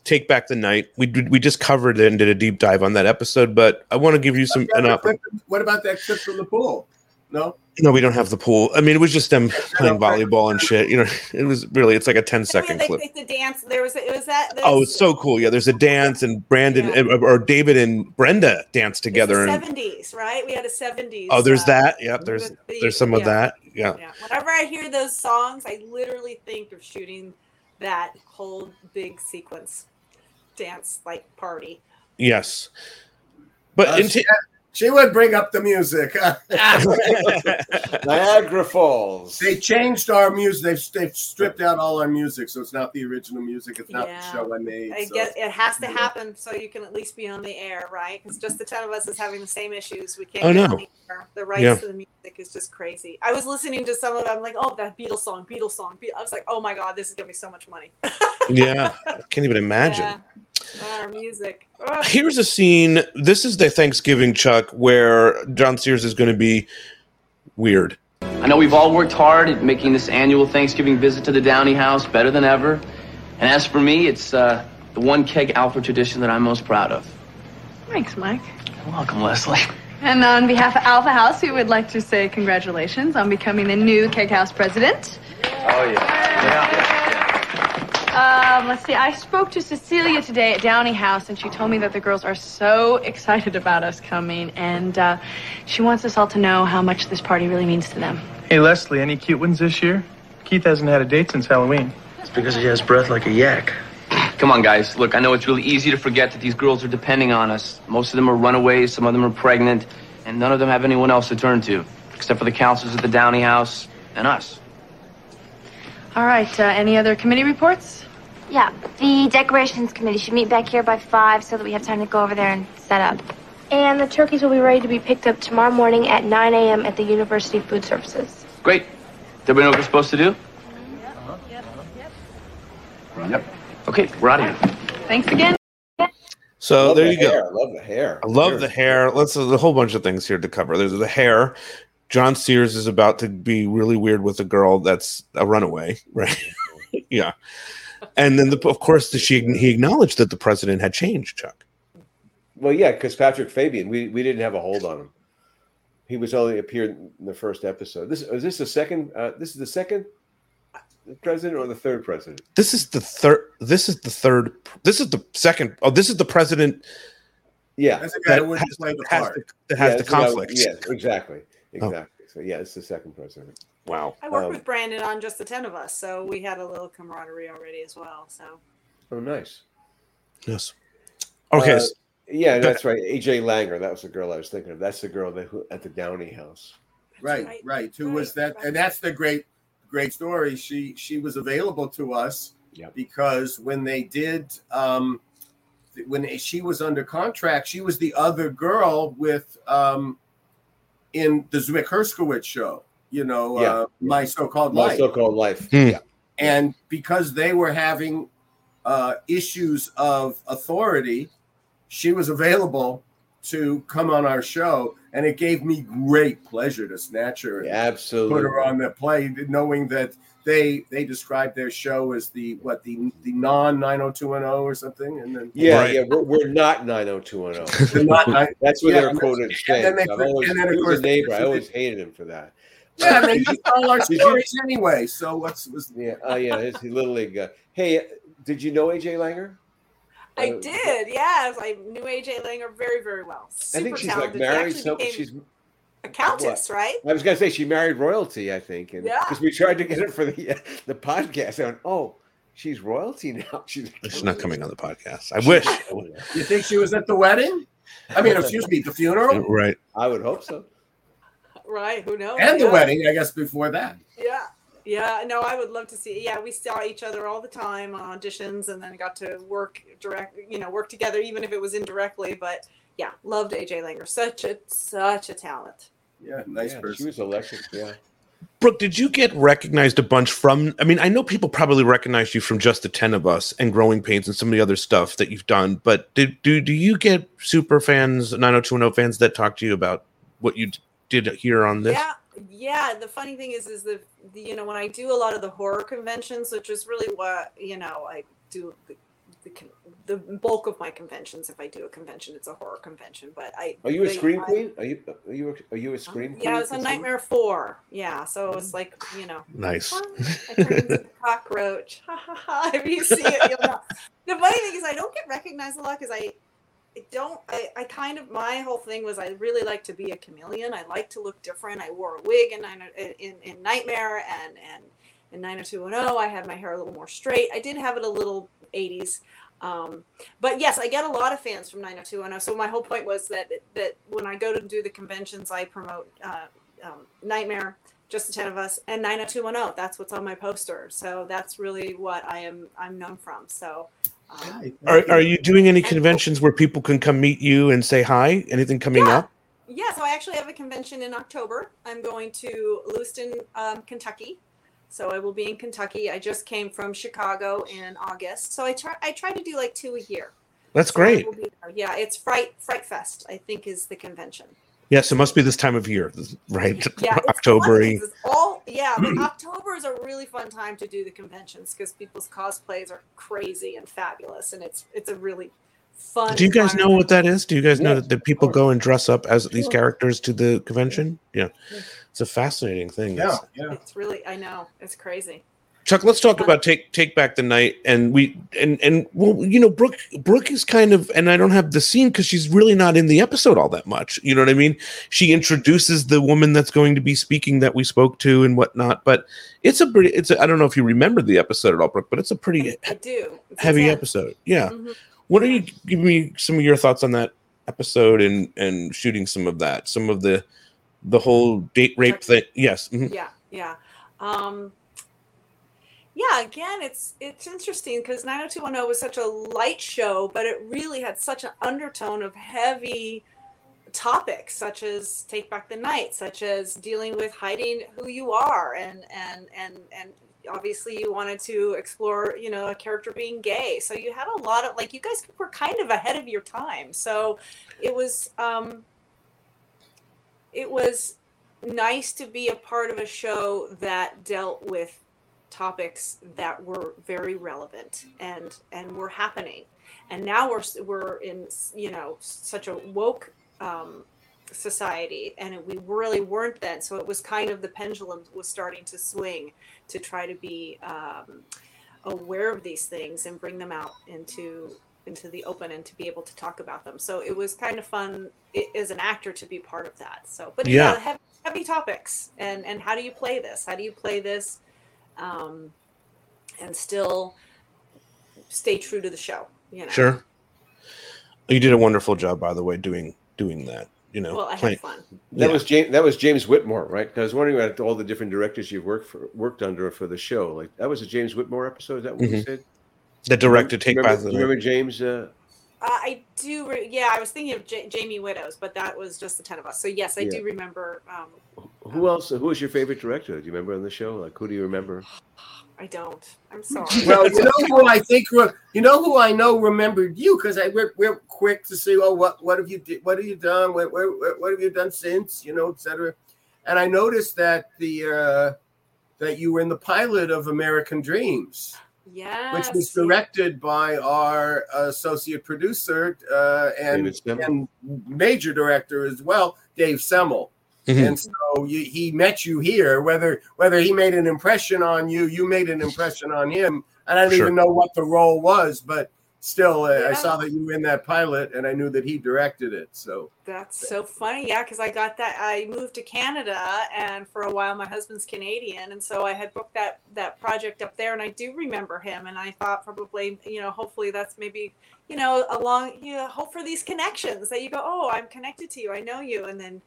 Take Back the Night. We we just covered it and did a deep dive on that episode, but I want to give you some. An op- What about that clip from the pool? No. no, we don't have the pool. I mean, it was just them playing volleyball and shit. You know, it was really it's like a 10 second clip. they, the dance. There was it was that. Oh, it's so cool. Yeah, there's a dance and Brandon uh, or David and Brenda dance together. And seventies, right? We had a seventies. oh, there's that. Yep, there's the- the- there's some of that. Yeah. Yeah. Whenever I hear those songs, I literally think of shooting that whole big sequence dance like party. Yes. But Uh, in she, she would bring up the music. Niagara Falls. They changed our music. They've, they've stripped out all our music, so it's not the original music. It's not Yeah. the show I made. I so- guess it has to happen so you can at least be on the air, right? Because just the ten of us is having the same issues. We can't Oh, get no. on the air. The rights Yeah. to the music is just crazy. I was listening to some of them, like, oh, that Beatles song, Beatles song. Be-" I was like, oh my god, this is gonna be so much money. yeah, I can't even imagine. Yeah. Our music. Ugh. Here's a scene. This is the Thanksgiving Chuck where John Sears is going to be weird. I know we've all worked hard at making this annual Thanksgiving visit to the Downey House better than ever. And as for me, it's uh, the one keg Alpha tradition that I'm most proud of. Thanks, Mike. You're welcome, Leslie. And on behalf of Alpha House, we would like to say congratulations on becoming the new Keg House president. Oh, yeah. Um, let's see. I spoke to Cecilia today at Downey House, and she told me that the girls are so excited about us coming, and uh, she wants us all to know how much this party really means to them. Hey, Leslie, any cute ones this year? Keith hasn't had a date since Halloween. It's because he has breath like a yak. Come on, guys. Look, I know it's really easy to forget that these girls are depending on us. Most of them are runaways, some of them are pregnant, and none of them have anyone else to turn to, except for the counselors at the Downey House and us. All right. Uh, any other committee reports? Yeah, the decorations committee should meet back here by five so that we have time to go over there and set up. And the turkeys will be ready to be picked up tomorrow morning at 9 a.m. at the University Food Services. Great. Everybody know what we're supposed to do? Yep. Okay, we're out of here. Thanks again. So Love there the you go. I love the hair. I love Hair the hair. Let's there's a whole bunch of things here to cover. There's the hair. John Sears is about to be really weird with a girl that's a runaway, right? yeah. And then, the, of course, the, she he acknowledged that the president had changed, Chuck. Well, yeah, because Patrick Fabian, we, we didn't have a hold on him. He was only appeared in the first episode. This is this the second? Uh, this is the second president or the third president? This is the third. This is the third. This is the second. Oh, this is the president. Yeah, That's the guy that who has, the has the, that has Yeah, the that's what I- conflict. Yes, exactly. Exactly. So yeah, it's the second president. Wow. I worked Um, with Brandon on just the ten of us, so we had a little camaraderie already as well. So Oh, nice. Yes. Okay. Uh, yeah, that's right. AJ Langer. That was the girl I was thinking of. That's the girl that who, at the Downey House. right, right, right. Who was that? right. And that's the great, great story. She she was available to us Yep. because when they did, um, when she was under contract, she was the other girl with um, in the Zwick Herskovitz show. You know, Yeah. uh, my so-called Life. My life. so-called life. Hmm. Yeah. and because they were having uh, issues of authority, she was available to come on our show, and it gave me great pleasure to snatch her and absolutely. put her on the play, knowing that they they described their show as the what the the non nine hundred two one zero or something, and then Yeah, Right. yeah, we're, we're not 90210. They're not That's what Yeah, they're and quoted and then saying. they always, and then, of course, a neighbor. I always hated him for that. yeah, and they used all our Did you- stories anyway. So what's was Yeah, uh, yeah, it's little league. Uh, hey, uh, did you know AJ Langer? I Uh, did, yes. I knew AJ Langer very, very well. Super I think she's talented. like married. actually So became she's. A countess, right? I was gonna say she married royalty. I think, and Yeah. because we tried to get her for the uh, the podcast. I went, oh, she's royalty now. She's She's not coming on the podcast. I wish. you think she was at the wedding? I mean, excuse me, the funeral right. I would hope so. Right. Who knows? and the Yeah. wedding, I guess, before that. Yeah. Yeah. No, I would love to see. Yeah, we saw each other all the time on auditions and then got to work direct, you know, work together, even if it was indirectly. But yeah, loved AJ Langer. Such a, such a talent. Yeah, nice Yeah, she person. was elected. Yeah. Brooke, did you get recognized a bunch from? I mean, I know people probably recognized you from just the ten of us and Growing Pains and some of the other stuff that you've done. But did do do you get super fans, nine hundred two one zero fans that talk to you about what you did here on this? Yeah, yeah. The funny thing is, is the, the you know when I do a lot of the horror conventions, which is really what you know I do the, the con- the bulk of my conventions. If I do a convention, it's a horror convention. But I Are you a they- scream I- queen? Are you are you a, are you a uh, scream queen? Yeah, it's a Nightmare Four. Yeah, so it's mm. like you know. Nice. I turned into a cockroach. Ha ha ha. If you see it, you'll know. The funny thing is, I don't get recognized a lot because I, I don't. I, I kind of my whole thing was I really like to be a chameleon. I like to look different. I wore a wig in Nine- in, in Nightmare and and in 90210. I had my hair a little more straight. I did have it a little 80s. Um, but yes, I get a lot of fans from 90210. So my whole point was that that when I go to do the conventions, I promote uh, um, Nightmare, just the ten of us, and 90210. That's what's on my poster. So that's really what I am. I'm known from. So. Um, Are are you doing any conventions where people can come meet you and say hi? Anything coming Yeah. up? Yeah, so I actually have a convention in October. I'm going to Lewiston, um, Kentucky. So I will be in Kentucky. I just came from Chicago in August. So I try I try to do like two a year. That's So great. will be there. Yeah, it's Fright Fright Fest, I think is the convention. Yes, it must be this time of year, right? Yeah, October. all yeah, October is a really fun time to do the conventions because people's cosplays are crazy and fabulous, and it's it's a really fun. Do you guys know what that is? Do you guys know that, the people go and dress up as these characters to the convention? Yeah. It's a fascinating thing. Yeah, It's- yeah. It's really I know it's crazy. Chuck, let's talk about take take back the night, and we and and well, you know, Brooke Brooke is kind of, and I don't have the scene because she's really not in the episode all that much. You know what I mean? She introduces the woman that's going to be speaking that we spoke to and whatnot, but it's a pretty. It's a, I don't know if you remember the episode at all, Brooke, but it's a pretty I do. It's heavy intense. episode. Yeah. Mhm. What are you give me some of your thoughts on that episode and and shooting some of that, some of the the whole date rape thing? Yes. mhm. Yeah, yeah. Um, yeah, again, it's it's interesting because 90210 was such a light show, but it really had such an undertone of heavy topics such as take back the night, such as dealing with hiding who you are and and and and obviously you wanted to explore, you know, a character being gay. So you had a lot of like you guys were kind of ahead of your time. So it was um it was nice to be a part of a show that dealt with topics that were very relevant and and were happening and now we're we're in you know such a woke um, society, and we really weren't then. So it was kind of the pendulum was starting to swing to try to be um, aware of these things and bring them out into into the open and to be able to talk about them. So it was kind of fun i- as an actor to be part of that. So, but yeah, Yeah. heavy, heavy topics and and how do you play this? How do you play this, um, and still stay true to the show? You know. Sure. You did a wonderful job, by the way, doing doing that. You know, Well, I had fun. That Yeah. was James. That was James Whitmore, right? 'Cause I was wondering about all the different directors you've worked for, worked under for the show. Like that was a James Whitmore episode. Is that what you Mhm. said? that directed Take remember, Back the do you remember James? Uh, Uh, I do. Re- yeah, I was thinking of J- Jamie Widdoes, but that was just the ten of us. So yes, I Yeah. do remember. Um, who else? Who was your favorite director? Do you remember on the show? Like who do you remember? I don't. I'm sorry. Well, you know who I think you know who I know remembered you because I we're, we're quick to say, oh, what what have you di- what have you done? What, what what have you done since? You know, etc. And I noticed that the uh, that you were in the pilot of American Dreams, yes. which was directed by our associate producer uh, and, and major director as well, Dave Semel. Mhm. And so you, he met you here. Whether whether he made an impression on you, you made an impression on him. And I don't Sure. even know what the role was, but still, uh, I saw that you were in that pilot, and I knew that he directed it. So That's so funny. Yeah, because I got that. I moved to Canada, and for a while, my husband's Canadian, and so I had booked that that project up there, and I do remember him. And I thought probably, you know, hopefully that's maybe, you know, along, you know, hope for these connections that you go, oh, I'm connected to you, I know you, and then,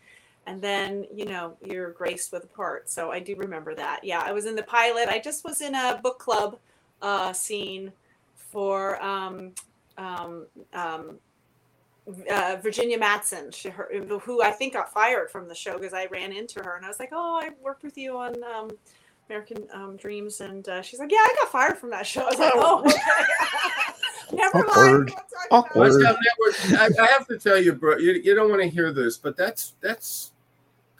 and then, you know, you're graced with a part. So I do remember that. Yeah, I was in the pilot. I just was in a book club uh, scene for um, um, um, uh, Virginia Madsen, she, her, who I think got fired from the show because I ran into her and I was like, "Oh, I worked with you on um, American um, Dreams," and uh, she's like, "Yeah, I got fired from that show." I was like, "Oh, okay. never Awkward. mind." Awkward. West Ham Network, I, I have to tell you, bro, you, you don't want to hear this, but that's that's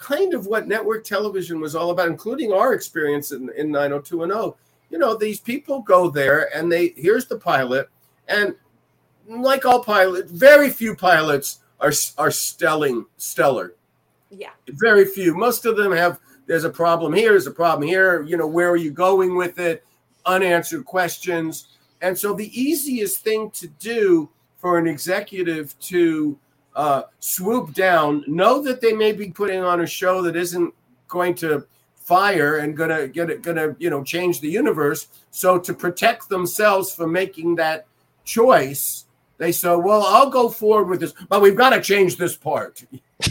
kind of what network television was all about, including our experience in, in 90210. You know, these people go there and they here's the pilot, and like all pilots, very few pilots are are stelling stellar. Yeah, Very few. Most of them have there's a problem here, there's a problem here. You know, where are you going with it? Unanswered questions. And so the easiest thing to do for an executive to uh, swoop down, know that they may be putting on a show that isn't going to fire and gonna get it gonna you know change the universe. So to protect themselves from making that choice, they say, "Well, I'll go forward with this, but we've got to change this part."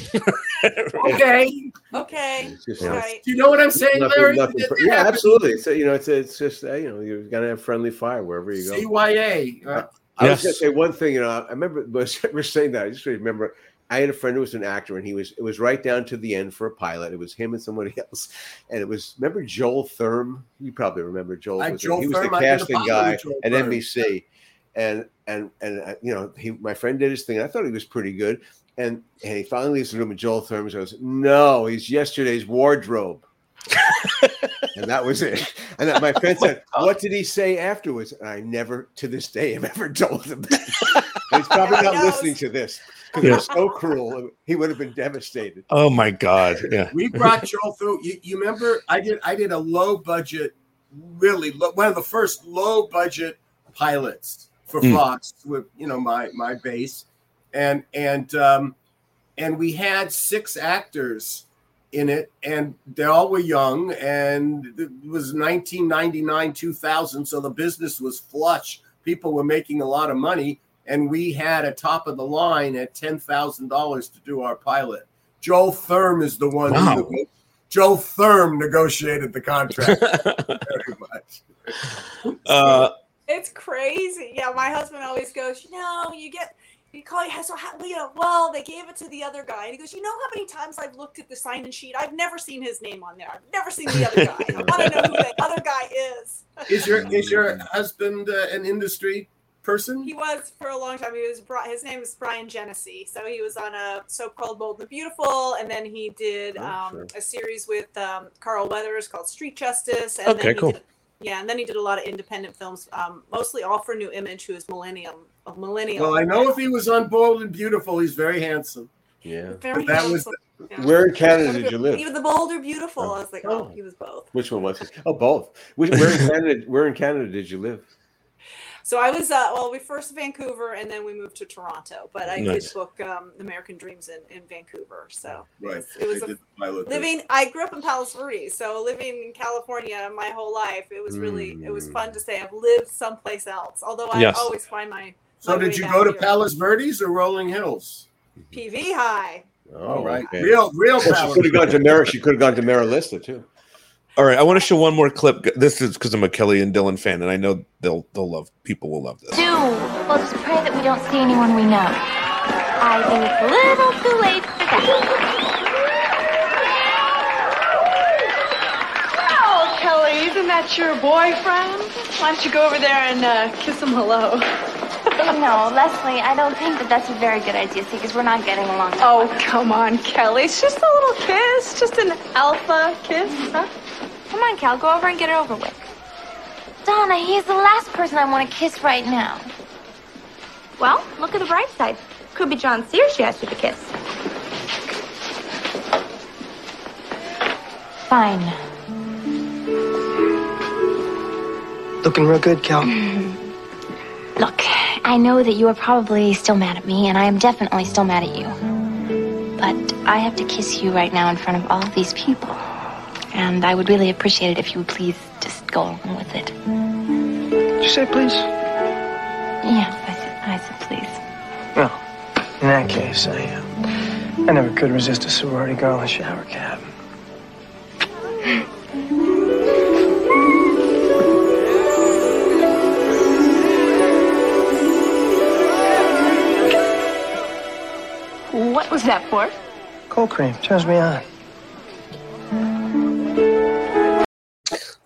okay, okay, It's just- right. do you know what I'm saying, Nothing- Larry? nothing That- yeah, absolutely. So you know, it's it's just uh, you know you're gonna have friendly fire wherever you go. CYA. uh, I was gonna say one thing. You know, I remember we're saying that. I just remember I had a friend who was an actor, and he was it was right down to the end for a pilot. It was him and somebody else, and it was remember Joel Thurm. You probably remember Joel. I- was Joel he was Thurm, the I did a casting pilot guy at Thurm. NBC, and and and uh, you know he my friend did his thing. I thought he was pretty good, and and he finally leaves the room, and Joel Thurm goes, "No, he's yesterday's wardrobe." and that was it. And then my friend said, "What did he say afterwards?" And I never, to this day, have ever told him. that. He's probably not knows. listening to this because it was so cruel. He would have been devastated. Oh my God. Yeah. we brought Joel through. You, you remember? I did. I did a low budget, really low, one of the first low budget pilots for Mm. Fox with you know my my base, and and um, and we had six actors in it, and they all were young, and it was 1999 2000, so the business was flush. People were making a lot of money, and we had a top of the line at ten thousand dollars to do our pilot. Joel Thurm is the one. Wow. Who, nego- Joe Thurm negotiated the contract. Very much. Uh, It's crazy. Yeah, my husband always goes, you know, you get you call so how, you know, well, they gave it to the other guy. And he goes, you know how many times I've looked at the sign-in sheet? I've never seen his name on there. I've never seen the other guy. I want to know who the other guy is. Is your is your husband uh, an industry person? He was for a long time. He was his name is Bryan Genesse. So he was on a soap called Bold and Beautiful, and then he did Oh, um, sure. a series with um, Carl Weathers called Street Justice. And Okay, then he cool. Did, yeah, and then he did a lot of independent films, um, mostly all for Nu Image, who is Millennium, a millennial. Well, I know if he was on Bold and Beautiful, he's very handsome. Yeah. Very That was handsome. Yeah. Where in Canada did you live? He was the bold or Beautiful. I was like, oh, he was both. Which one was it? Oh, both. Which, where in Canada? Where in Canada did you live? So I was uh, well, we first Vancouver and then we moved to Toronto. But I Nice. did book um, American Dreams in, in Vancouver. So Right. it was They a, did there. living. I grew up in Palos Verdes, so living in California my whole life, it was really it was fun to say I've lived someplace else. Although I Yes. always find my So my did way you back go to here. Palos Verdes or Rolling Hills? PV High? All right. okay. Real, real Well, she could have gone to Verdes. Mar- She could have gone to Miraleste too. All right, I want to show one more clip. This is because I'm a Kelly and Dylan fan, and I know they'll they'll love people will love this. Do. Well, just pray that we don't see anyone we know. I think it's a little too late for that. Oh, Kelly, isn't that your boyfriend? Why don't you go over there and uh, kiss him hello? No, Leslie, I don't think that that's a very good idea, see, because we're not getting along. Oh, come on, Kelly. It's just a little kiss, just an alpha kiss, huh? Come on, Cal, go over and get it over with. Donna, he's the last person I want to kiss right now. Well, look at the bright side. Could be John Sears she asked you to kiss. Fine. Looking real good, Cal. Look, I know that you are probably still mad at me, and I am definitely still mad at you. But I have to kiss you right now in front of all of these people. And I would really appreciate it if you would please just go along with it. Did you say please? Yes, I said, I said please. Well, in that case, I, uh, I never could resist a sorority girl in a shower cap. What was that for? Cold cream turns me on.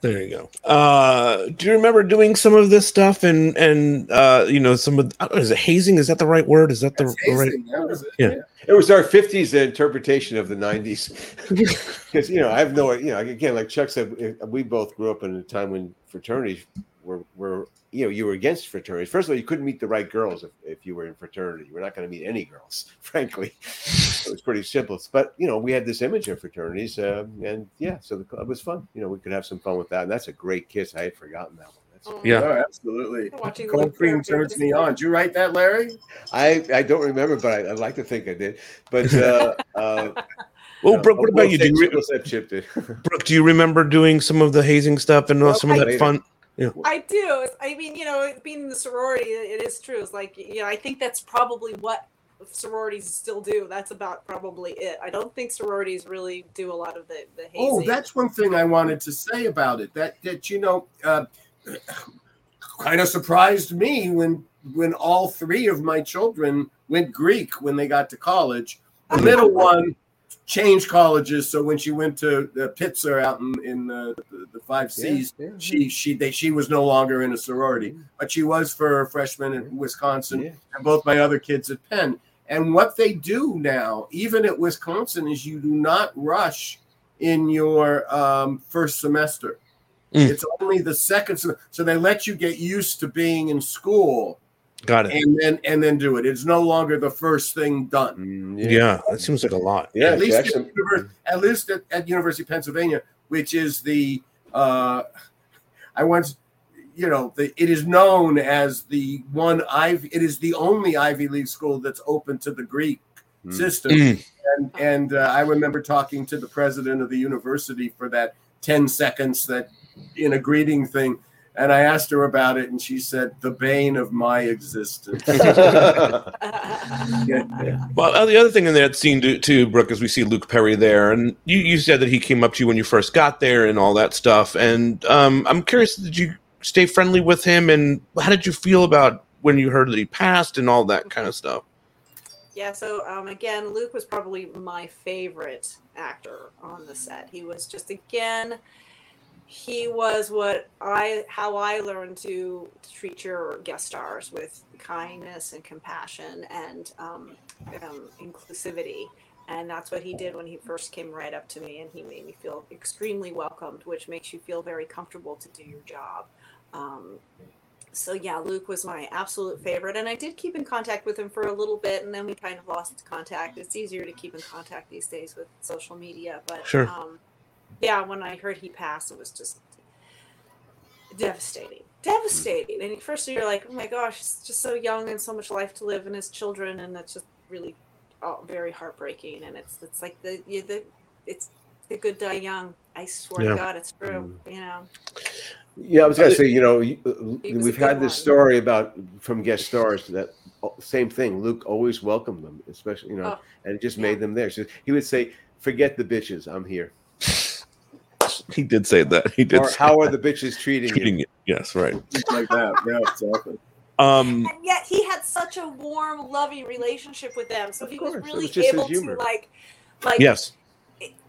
There you go. Uh, do you remember doing some of this stuff and and uh, you know some of I don't know, is it hazing? Is that the right word? Is that the, the right? Hazing, that was it. Yeah. It was our '50s interpretation of the '90s, because you know I have no, you know, again, like Chuck said, we both grew up in a time when fraternities were were you know you were against fraternities. First of all, you couldn't meet the right girls if, if you were in fraternity. You were not going to meet any girls, frankly. it was pretty simple. But you know, we had this image of fraternities, um, and yeah, so the club was fun. You know, we could have some fun with that, and that's a great kiss. I had forgotten that one. That's, Yeah. Oh, absolutely. Cold cream turns me on. Did you write that, Larry? I I don't remember, but I, I'd like to think I did. But uh, uh, Well, no, Brooke, what about you? Do you, re- we'll say Chip did. Brooke, do you remember doing some of the hazing stuff and Well, some of I- that fun? Yeah. I do. I mean, you know, being in the sorority, it is true. It's like, you know, I think that's probably what sororities still do. That's about probably it. I don't think sororities really do a lot of the, the hazing. Oh, that's one thing I wanted to say about it. That that you know, uh, kind of surprised me when when all three of my children went Greek when they got to college. The middle one changed colleges, so when she went to the Pitzer out in, in the, the, the five C's, Yeah, yeah, she she they, she was no longer in a sorority, but she was for a freshman in Wisconsin, Yeah. and both my other kids at Penn. And what they do now, even at Wisconsin, is you do not rush in your um, first semester. Mm. It's only the second, sem- so they let you get used to being in school, Got it. and then and then do it. It's no longer the first thing done. Yeah. that seems like a lot. Yeah, at least Jackson- at, Univer- at least at, at University of Pennsylvania, which is the uh, I once, you know, the, it is known as the one Ivy. It is the only Ivy League school that's open to the Greek Mm. system. Mm. And and uh, I remember talking to the president of the university for that ten seconds that in a greeting thing. And I asked her about it, and she said, "The bane of my existence." Yeah. Well, the other thing in that scene too, too, Brooke, is we see Luke Perry there, and you, you said that he came up to you when you first got there and all that stuff. And um, I'm curious, did you stay friendly with him, and how did you feel about when you heard that he passed and all that kind of stuff? Yeah, so um, again, Luke was probably my favorite actor on the set. He was just again, he was what I how I learned to treat your guest stars with kindness and compassion and um, um, inclusivity. And that's what he did when he first came right up to me, and he made me feel extremely welcomed, which makes you feel very comfortable to do your job. Um, so yeah, Luke was my absolute favorite, and I did keep in contact with him for a little bit, and then we kind of lost contact. It's easier to keep in contact these days with social media, but Sure. um, yeah, when I heard he passed, it was just devastating, devastating. And first you're like, oh my gosh, he's just so young and so much life to live, and his children, and that's just really oh, very heartbreaking. And it's it's like the you, the it's the good die young. I swear Yeah. to God, it's true. Mm. You know. Yeah, I was gonna say, you know, you- uh, He was a we've had this story about from guest stars that oh, same thing. Luke always welcomed them, especially you know, Oh, and it just made them there. So he would say, "Forget the bitches, I'm here." He did say that. He did. Or say how are the bitches treating, treating you? you? Yes, right. like that. Yeah, exactly. Um, and yet he had such a warm, loving relationship with them. So he was course, it really was just able to like, like, yes.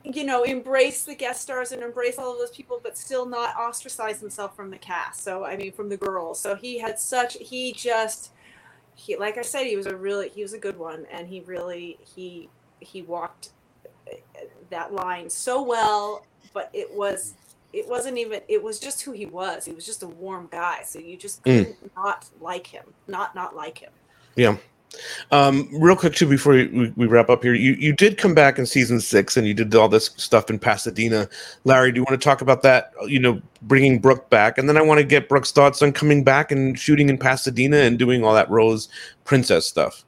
you know, embrace the guest stars and embrace all of those people, but still not ostracize himself from the cast. So I mean, from the girls. So he had such. He just, he like I said, he was a really he was a good one, and he really he he walked uh, that line so well. But it was. It wasn't even. It was just who he was. He was just a warm guy. So you just Mm. couldn't not like him. Not not like him. Yeah. Um, real quick too, before we, we wrap up here, you, you did come back in season six and you did all this stuff in Pasadena. Larry, do you want to talk about that? You know, bringing Brooke back, and then I want to get Brooke's thoughts on coming back and shooting in Pasadena and doing all that Rose Princess stuff.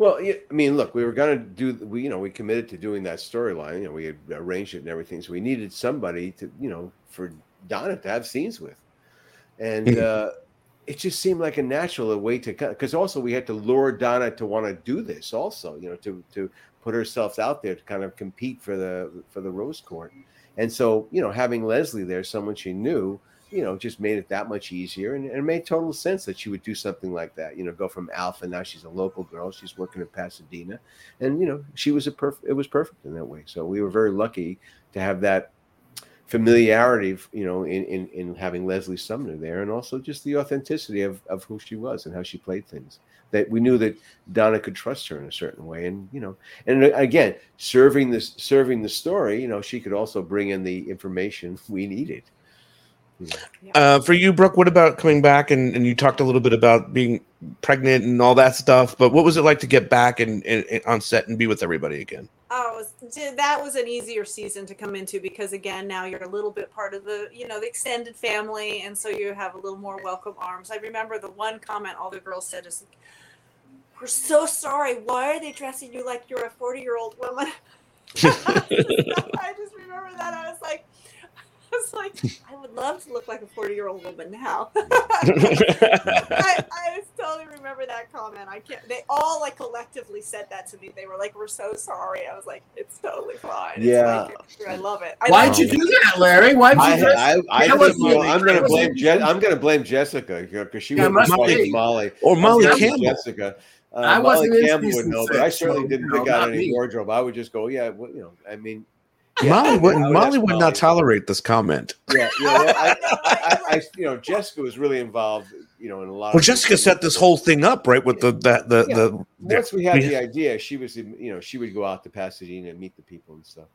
Well, I mean, look, we were going to do, we, you know, we committed to doing that storyline. You know, we had arranged it and everything. So we needed somebody to, you know, for Donna to have scenes with. And uh, it just seemed like a natural way to, because also we had to lure Donna to want to do this also, you know, to, to put herself out there to kind of compete for the, for the Rose Court. And so, you know, having Leslie there, someone she knew, you know, just made it that much easier. And, and it made total sense that she would do something like that. You know, go from Alpha. Now she's a local girl. She's working in Pasadena, and you know, she was a perfect. It was perfect in that way. So we were very lucky to have that familiarity. You know, in in, in having Leslie Sumner there, and also just the authenticity of of who she was and how she played things. That we knew that Donna could trust her in a certain way, and you know, and uh, again, serving this serving the story. You know, she could also bring in the information we needed. Uh, for you, Brooke, what about coming back? And, and you talked a little bit about being pregnant and all that stuff, but what was it like to get back and, and, and on set and be with everybody again? Oh, was, that was an easier season to come into because again, now you're a little bit part of the, you know, the extended family, and so you have a little more welcome arms. I remember the one comment all the girls said is, "We're so sorry. Why are they dressing you like you're a 40 year old woman?" I just remember that. I was like, was like, I would love to look like a 40 year old woman now. I, I totally remember that comment. I can't. They all like collectively said that to me. They were like, "We're so sorry." I was like, "It's totally fine." Yeah. my. I love it. I Why'd love you it. do that, Larry? Why'd you I, dress- I, I, I was, know, I'm going to blame Je- I'm going to blame Jessica because she Yeah, was must Molly. Molly Or Molly Campbell. Jessica. Uh, I Molly wasn't Campbell would know, but I certainly so, didn't you know, pick out any me. wardrobe. I would just go, yeah, well, you know, I mean, Molly would I would Molly would not tolerate this comment. yeah, yeah. Well, I, I, I, you know, Jessica was really involved, you know, in a lot. Well, of Jessica set this whole thing up, right? With the that the Yeah. the Once we had Yeah. the idea, she was, you know, she would go out to Pasadena and meet the people and stuff.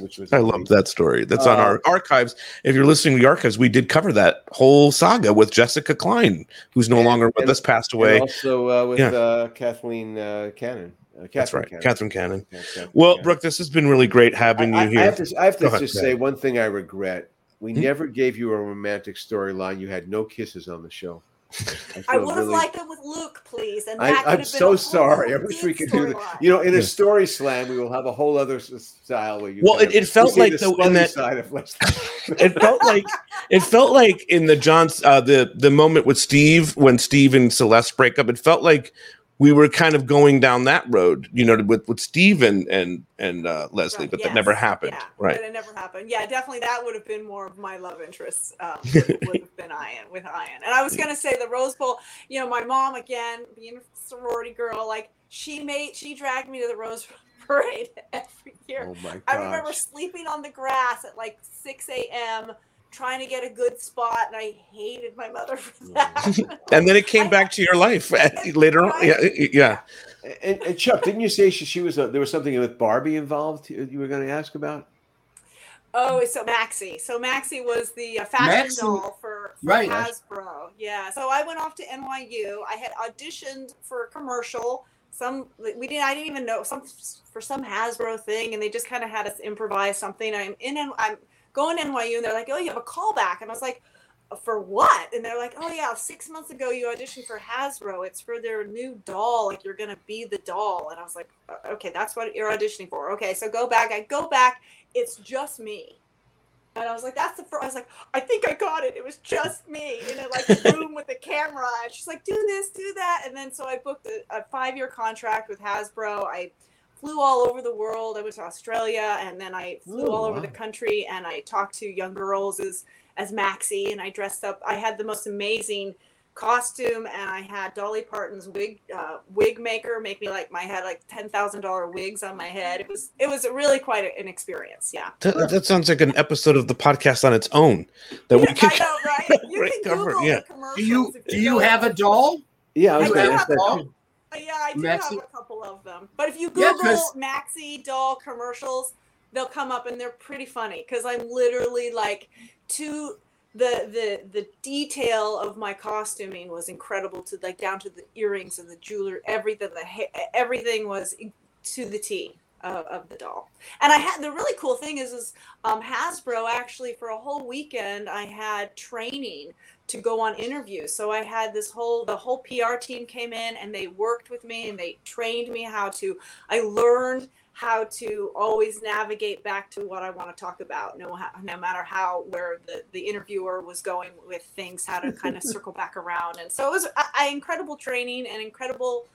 Which was I love that story. That's on Uh, our archives. If you're listening to the archives, we did cover that whole saga with Jessica Klein, who's no longer with and- us, passed and away. also uh, with Yeah. uh, Kathleen uh, Cannon. Uh, That's right, Cannon. Catherine Cannon. Catherine Well, Cannon. Brooke, this has been really great having I, you here. I have to, I have to Go ahead, just say one thing I regret. We Hmm? never gave you a romantic storyline. You had no kisses on the show. I feel would have really- liked it with Luke, please. And that I, could I'm have been so sorry. I wish we could do that. You know, in Yeah. a story slam, we will have a whole other style where you. Well, it- it felt like the the- in that- side of Leslie. it felt like it felt like in the John's uh, the the moment with Steve when Steve and Celeste break up. It felt like we were kind of going down that road, you know, with with Steve and and and uh, Leslie, but that never happened, yeah, right? But it never happened. Yeah, definitely that would have been more of my love interests. Um, would, would have been Ian with Ian. And I was gonna say the Rose Bowl. You know, my mom again, being a sorority girl, like she made she dragged me to the Rose Parade every year. Oh my I remember sleeping on the grass at like 6 a.m. trying to get a good spot, and I hated my mother for that. And then it came back to your life later on. Yeah, yeah. And, and Chuck, didn't you say she, she was a, there was something with Barbie involved? You you were going to ask about? Oh, so Maxie. So Maxie was the uh, fashion Maxie- doll for, for right. Hasbro. Yeah. So I went off to NYU. I had auditioned for a commercial. Some we didn't. I didn't even know some for some Hasbro thing, and they just kind of had us improvise something. I'm in. N- I'm going to NYU, and they're like, "Oh, you have a callback," and I was like. For what? And they're like, oh yeah, six months ago you auditioned for Hasbro. It's for their new doll. Like you're gonna be the doll. And I was like, "Uh, okay, that's what you're auditioning for. Okay, so go back. I go back. It's just me. And I was like, that's the first. I was like, I think I got it. It was just me in a like room with a camera. And she's like, do this, do that. And then so I booked a, a five year contract with Hasbro. I flew all over the world. I went to Australia and then I flew Oh, all over wow. the country and I talked to young girls as as Maxie and I dressed up. I had the most amazing costume and I had Dolly Parton's wig uh, wig maker make me like my head like ten thousand dollar wigs on my head. It was it was really quite an experience. Yeah. That, that sounds like an episode of the podcast on its own that we could I know, right? You right, can cover. Google Yeah. Do you do you go- have a doll? Yeah, I was I going do to ask have that. Uh, Yeah, I do Maxi- have a couple of them. But if you Yeah, Maxi doll commercials, they'll come up and they're pretty funny because I'm literally like to the the the detail of my costuming was incredible to like down to the earrings and the jewelry, everything the ha- everything was to the T. Of, of the doll, and I had the really cool thing is, is um, Hasbro actually for a whole weekend I had training to go on interviews. So I had this whole the whole PR team came in and they worked with me and they trained me how to I learned how to always navigate back to what I want to talk about no no matter how where the the interviewer was going with things how to kind of circle back around and so it was a, a incredible training and incredible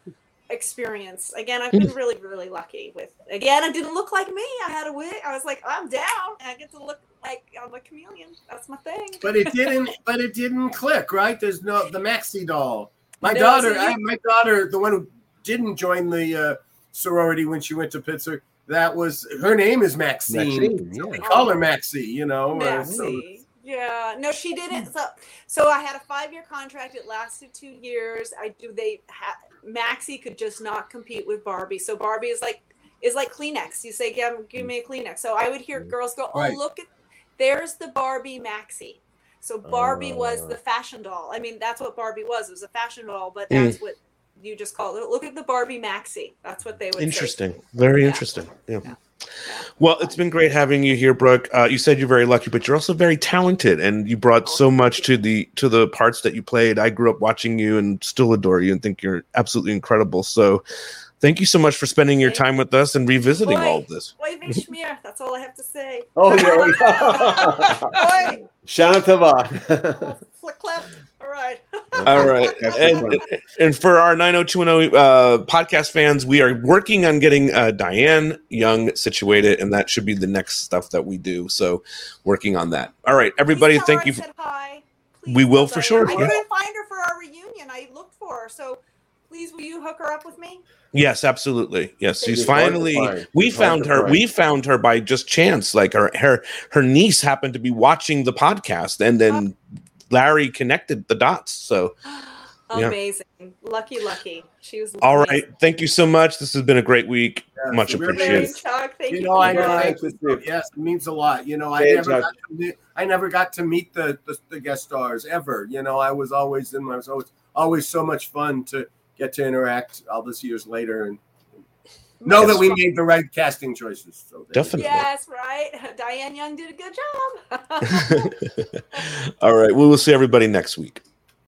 experience again i've been really really lucky with again i didn't look like me i had a wig i was like i'm down and i get to look like i'm a chameleon that's my thing But it didn't. but it didn't click, right? There's no the Maxi doll. My No, daughter, so you- I, my daughter, the one who didn't join the uh, sorority when she went to Pittsburgh, that was her name is Maxine. Maxine, yeah. we call her Maxie. You know. uh, so- Maxie. Yeah, no, she didn't. So, so I had a five-year contract. It lasted two years. I do. They ha- Maxie could just not compete with Barbie. So Barbie is like is like Kleenex. You say, "Give, give me a Kleenex." So I would hear girls go, "Oh, Right. look at there's the Barbie Maxie." So Barbie was Oh. the fashion doll. I mean, that's what Barbie was. It was a fashion doll, but Mm. that's what you just call it. Look at the Barbie Maxie. That's what they would say. Interesting. Very Yeah. interesting. Yeah. Well, it's been great having you here, Brooke. Uh, you said you're very lucky, but you're also very talented, and you brought so much to the to the parts that you played. I grew up watching you and still adore you, and think you're absolutely incredible. So, thank you so much for spending your time with us and revisiting Boy, all of this. Boy, Miss Schmier. That's all I have to say. Oh, yeah. Boy, Shana Tava. flick clap. All right. All right, and, and for our 90210 uh, podcast fans, we are working on getting uh, Diane Young situated, and that should be the next stuff that we do. So, working on that. All right, everybody, Tell her thank you. said hi. we will for sure. I yeah. couldn't find her for our reunion. I looked for her. So please, will you hook her up with me? Yes, absolutely. Yes, she's She's hard to finally. We She's found her. find. We found her by just chance. Like her, her, her niece happened to be watching the podcast, and then Larry connected the dots. So, Yeah. Amazing. Lucky, lucky. She was all amazing. right. Thank you so much. This has been a great week. Yes, Much it appreciated. is. Chuck, thank you you. know, I your- know. Thanks, Steve. Yes, it means a lot. You know, I Stay in never touch. got to meet, I never got to meet the, the the guest stars ever. You know, I was always in. I was always always so much fun to get to interact all these years later and know that we made the right casting choices. So there you go. Definitely. Yes, right. Diane Young did a good job. all right. We will see everybody next week.